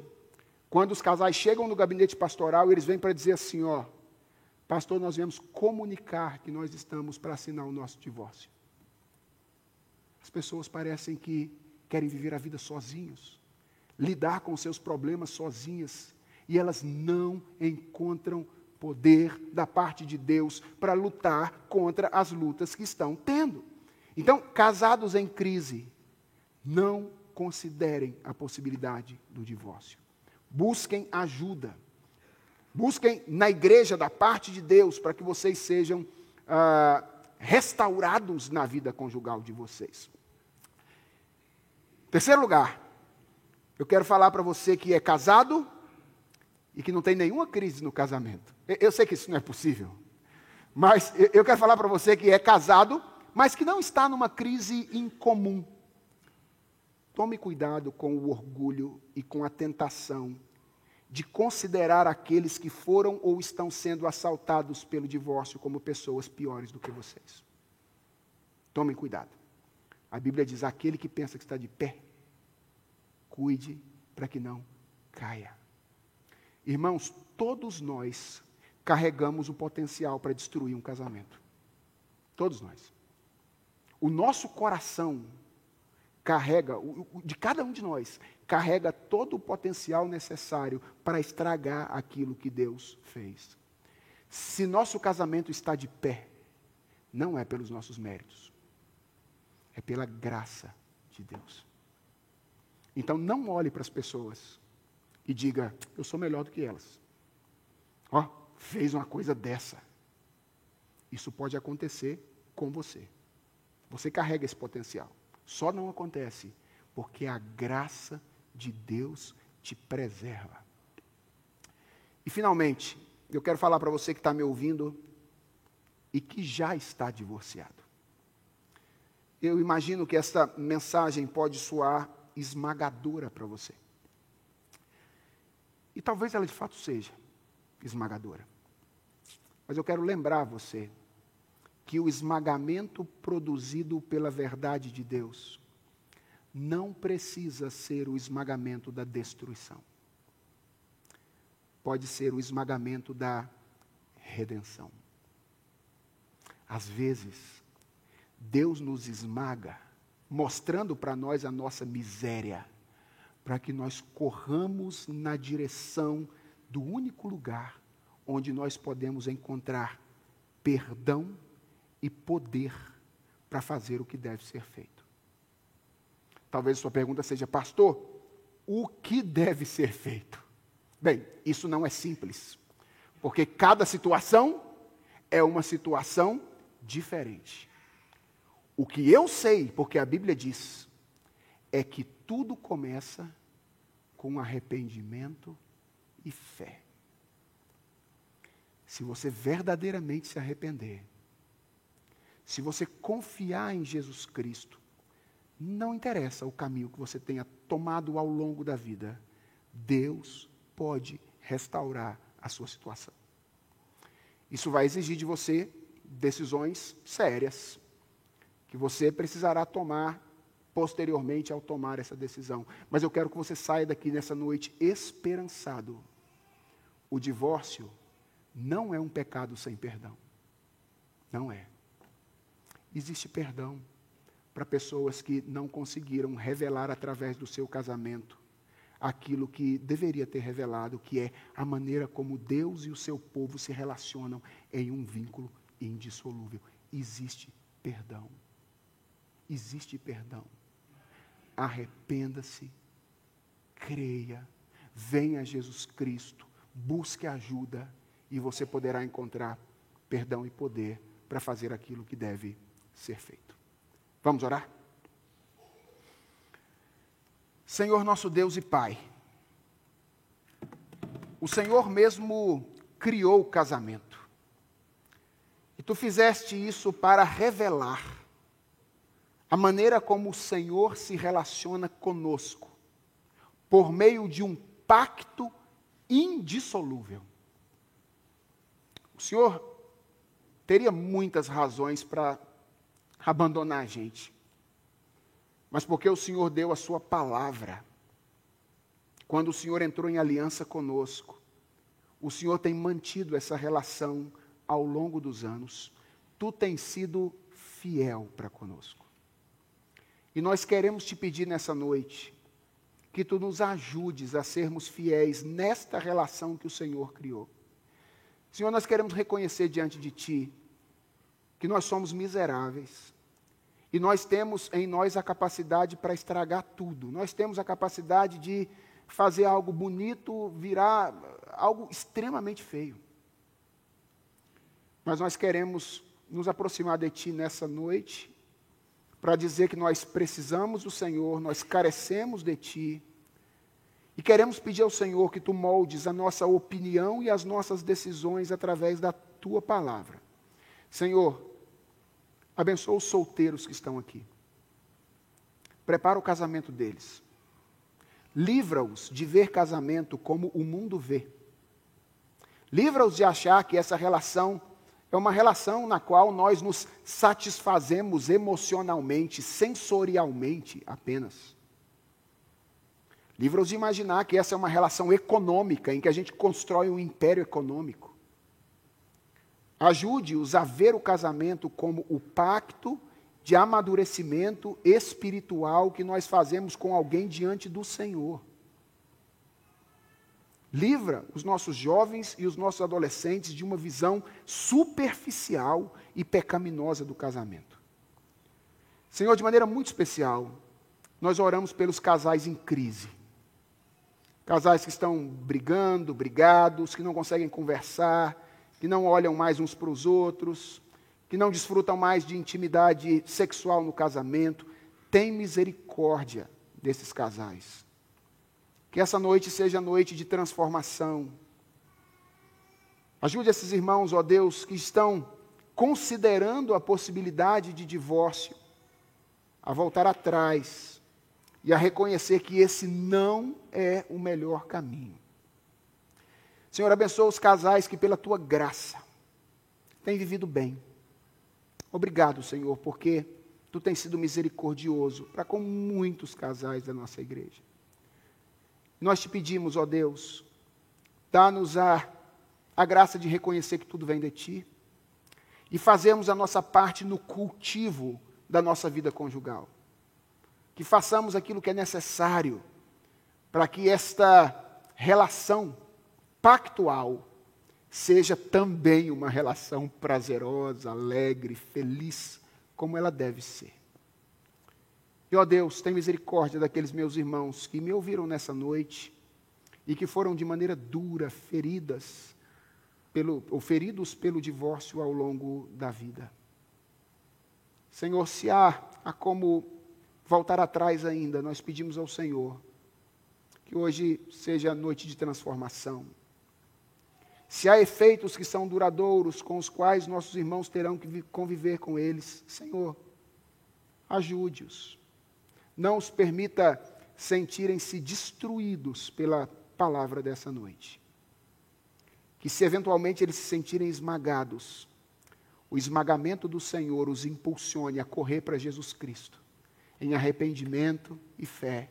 quando os casais chegam no gabinete pastoral, eles vêm para dizer assim: Ó, pastor, nós viemos comunicar que nós estamos para assinar o nosso divórcio. As pessoas parecem que querem viver a vida sozinhos lidar com seus problemas sozinhas e elas não encontram poder da parte de Deus para lutar contra as lutas que estão tendo. Então, casados em crise, não considerem a possibilidade do divórcio. Busquem ajuda. Busquem na igreja da parte de Deus para que vocês sejam ah, restaurados na vida conjugal de vocês. Terceiro lugar, eu quero falar para você que é casado e que não tem nenhuma crise no casamento. Eu sei que isso não é possível. Mas eu quero falar para você que é casado, mas que não está numa crise incomum. Tome cuidado com o orgulho e com a tentação de considerar aqueles que foram ou estão sendo assaltados pelo divórcio como pessoas piores do que vocês. Tomem cuidado. A Bíblia diz: aquele que pensa que está de pé, cuide para que não caia. Irmãos, todos nós carregamos o potencial para destruir um casamento. Todos nós. O nosso coração carrega, de cada um de nós, carrega todo o potencial necessário para estragar aquilo que Deus fez. Se nosso casamento está de pé, não é pelos nossos méritos, é pela graça de Deus. Então não olhe para as pessoas e diga, eu sou melhor do que elas. Ó, oh, fez uma coisa dessa. Isso pode acontecer com você. Você carrega esse potencial. Só não acontece porque a graça de Deus te preserva. E finalmente, eu quero falar para você que está me ouvindo e que já está divorciado. Eu imagino que essa mensagem pode soar esmagadora para você. E talvez ela de fato seja esmagadora. Mas eu quero lembrar você que o esmagamento produzido pela verdade de Deus não precisa ser o esmagamento da destruição. Pode ser o esmagamento da redenção. Às vezes, Deus nos esmaga, mostrando para nós a nossa miséria, para que nós corramos na direção do único lugar onde nós podemos encontrar perdão e poder para fazer o que deve ser feito. Talvez a sua pergunta seja, pastor, o que deve ser feito? Bem, isso não é simples, porque cada situação é uma situação diferente. O que eu sei, porque a Bíblia diz, é que tudo começa com arrependimento e fé. Se você verdadeiramente se arrepender, se você confiar em Jesus Cristo, não interessa o caminho que você tenha tomado ao longo da vida, Deus pode restaurar a sua situação. Isso vai exigir de você decisões sérias, que você precisará tomar posteriormente ao tomar essa decisão. Mas eu quero que você saia daqui nessa noite esperançado. O divórcio não é um pecado sem perdão. Não é existe perdão para pessoas que não conseguiram revelar através do seu casamento aquilo que deveria ter revelado, que é a maneira como Deus e o seu povo se relacionam em um vínculo indissolúvel. Existe perdão. Existe perdão. Arrependa-se, creia, venha a Jesus Cristo, busque ajuda e você poderá encontrar perdão e poder para fazer aquilo que deve ser feito. Vamos orar? Senhor nosso Deus e Pai, o Senhor mesmo criou o casamento. E tu fizeste isso para revelar a maneira como o Senhor se relaciona conosco, por meio de um pacto indissolúvel. O Senhor teria muitas razões para abandonar a gente. Mas porque o Senhor deu a sua palavra. Quando o Senhor entrou em aliança conosco, o Senhor tem mantido essa relação ao longo dos anos. Tu tens sido fiel para conosco. E nós queremos te pedir nessa noite que tu nos ajudes a sermos fiéis nesta relação que o Senhor criou. Senhor, nós queremos reconhecer diante de ti que nós somos miseráveis. E nós temos em nós a capacidade para estragar tudo. Nós temos a capacidade de fazer algo bonito virar algo extremamente feio. Mas nós queremos nos aproximar de Ti nessa noite para dizer que nós precisamos do Senhor, nós carecemos de Ti. E queremos pedir ao Senhor que Tu moldes a nossa opinião e as nossas decisões através da Tua palavra. Senhor, Abençoa os solteiros que estão aqui. Prepara o casamento deles. Livra-os de ver casamento como o mundo vê. Livra-os de achar que essa relação é uma relação na qual nós nos satisfazemos emocionalmente, sensorialmente apenas. Livra-os de imaginar que essa é uma relação econômica, em que a gente constrói um império econômico. Ajude-os a ver o casamento como o pacto de amadurecimento espiritual que nós fazemos com alguém diante do Senhor. Livra os nossos jovens e os nossos adolescentes de uma visão superficial e pecaminosa do casamento. Senhor, de maneira muito especial, nós oramos pelos casais em crise. Casais que estão brigando, brigados, que não conseguem conversar, que não olham mais uns para os outros, que não desfrutam mais de intimidade sexual no casamento. Tem misericórdia desses casais. Que essa noite seja noite de transformação. Ajude esses irmãos, ó Deus, que estão considerando a possibilidade de divórcio, a voltar atrás e a reconhecer que esse não é o melhor caminho. Senhor, abençoa os casais que, pela tua graça, têm vivido bem. Obrigado, Senhor, porque tu tens sido misericordioso para com muitos casais da nossa igreja. Nós te pedimos, ó Deus, dá-nos a, a graça de reconhecer que tudo vem de ti e fazermos a nossa parte no cultivo da nossa vida conjugal. Que façamos aquilo que é necessário para que esta relação pactual seja também uma relação prazerosa, alegre, feliz, como ela deve ser. E ó Deus, tem misericórdia daqueles meus irmãos que me ouviram nessa noite e que foram de maneira dura feridas pelo, ou feridos pelo divórcio ao longo da vida. Senhor, se há, há como voltar atrás ainda, nós pedimos ao Senhor que hoje seja a noite de transformação. Se há efeitos que são duradouros, com os quais nossos irmãos terão que conviver com eles, Senhor, ajude-os. Não os permita sentirem-se destruídos pela palavra dessa noite. Que se eventualmente eles se sentirem esmagados, o esmagamento do Senhor os impulsione a correr para Jesus Cristo, em arrependimento e fé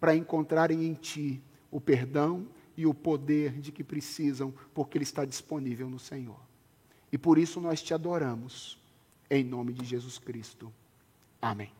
para encontrarem em Ti o perdão e o poder de que precisam, porque Ele está disponível no Senhor. E por isso nós te adoramos, em nome de Jesus Cristo. Amém.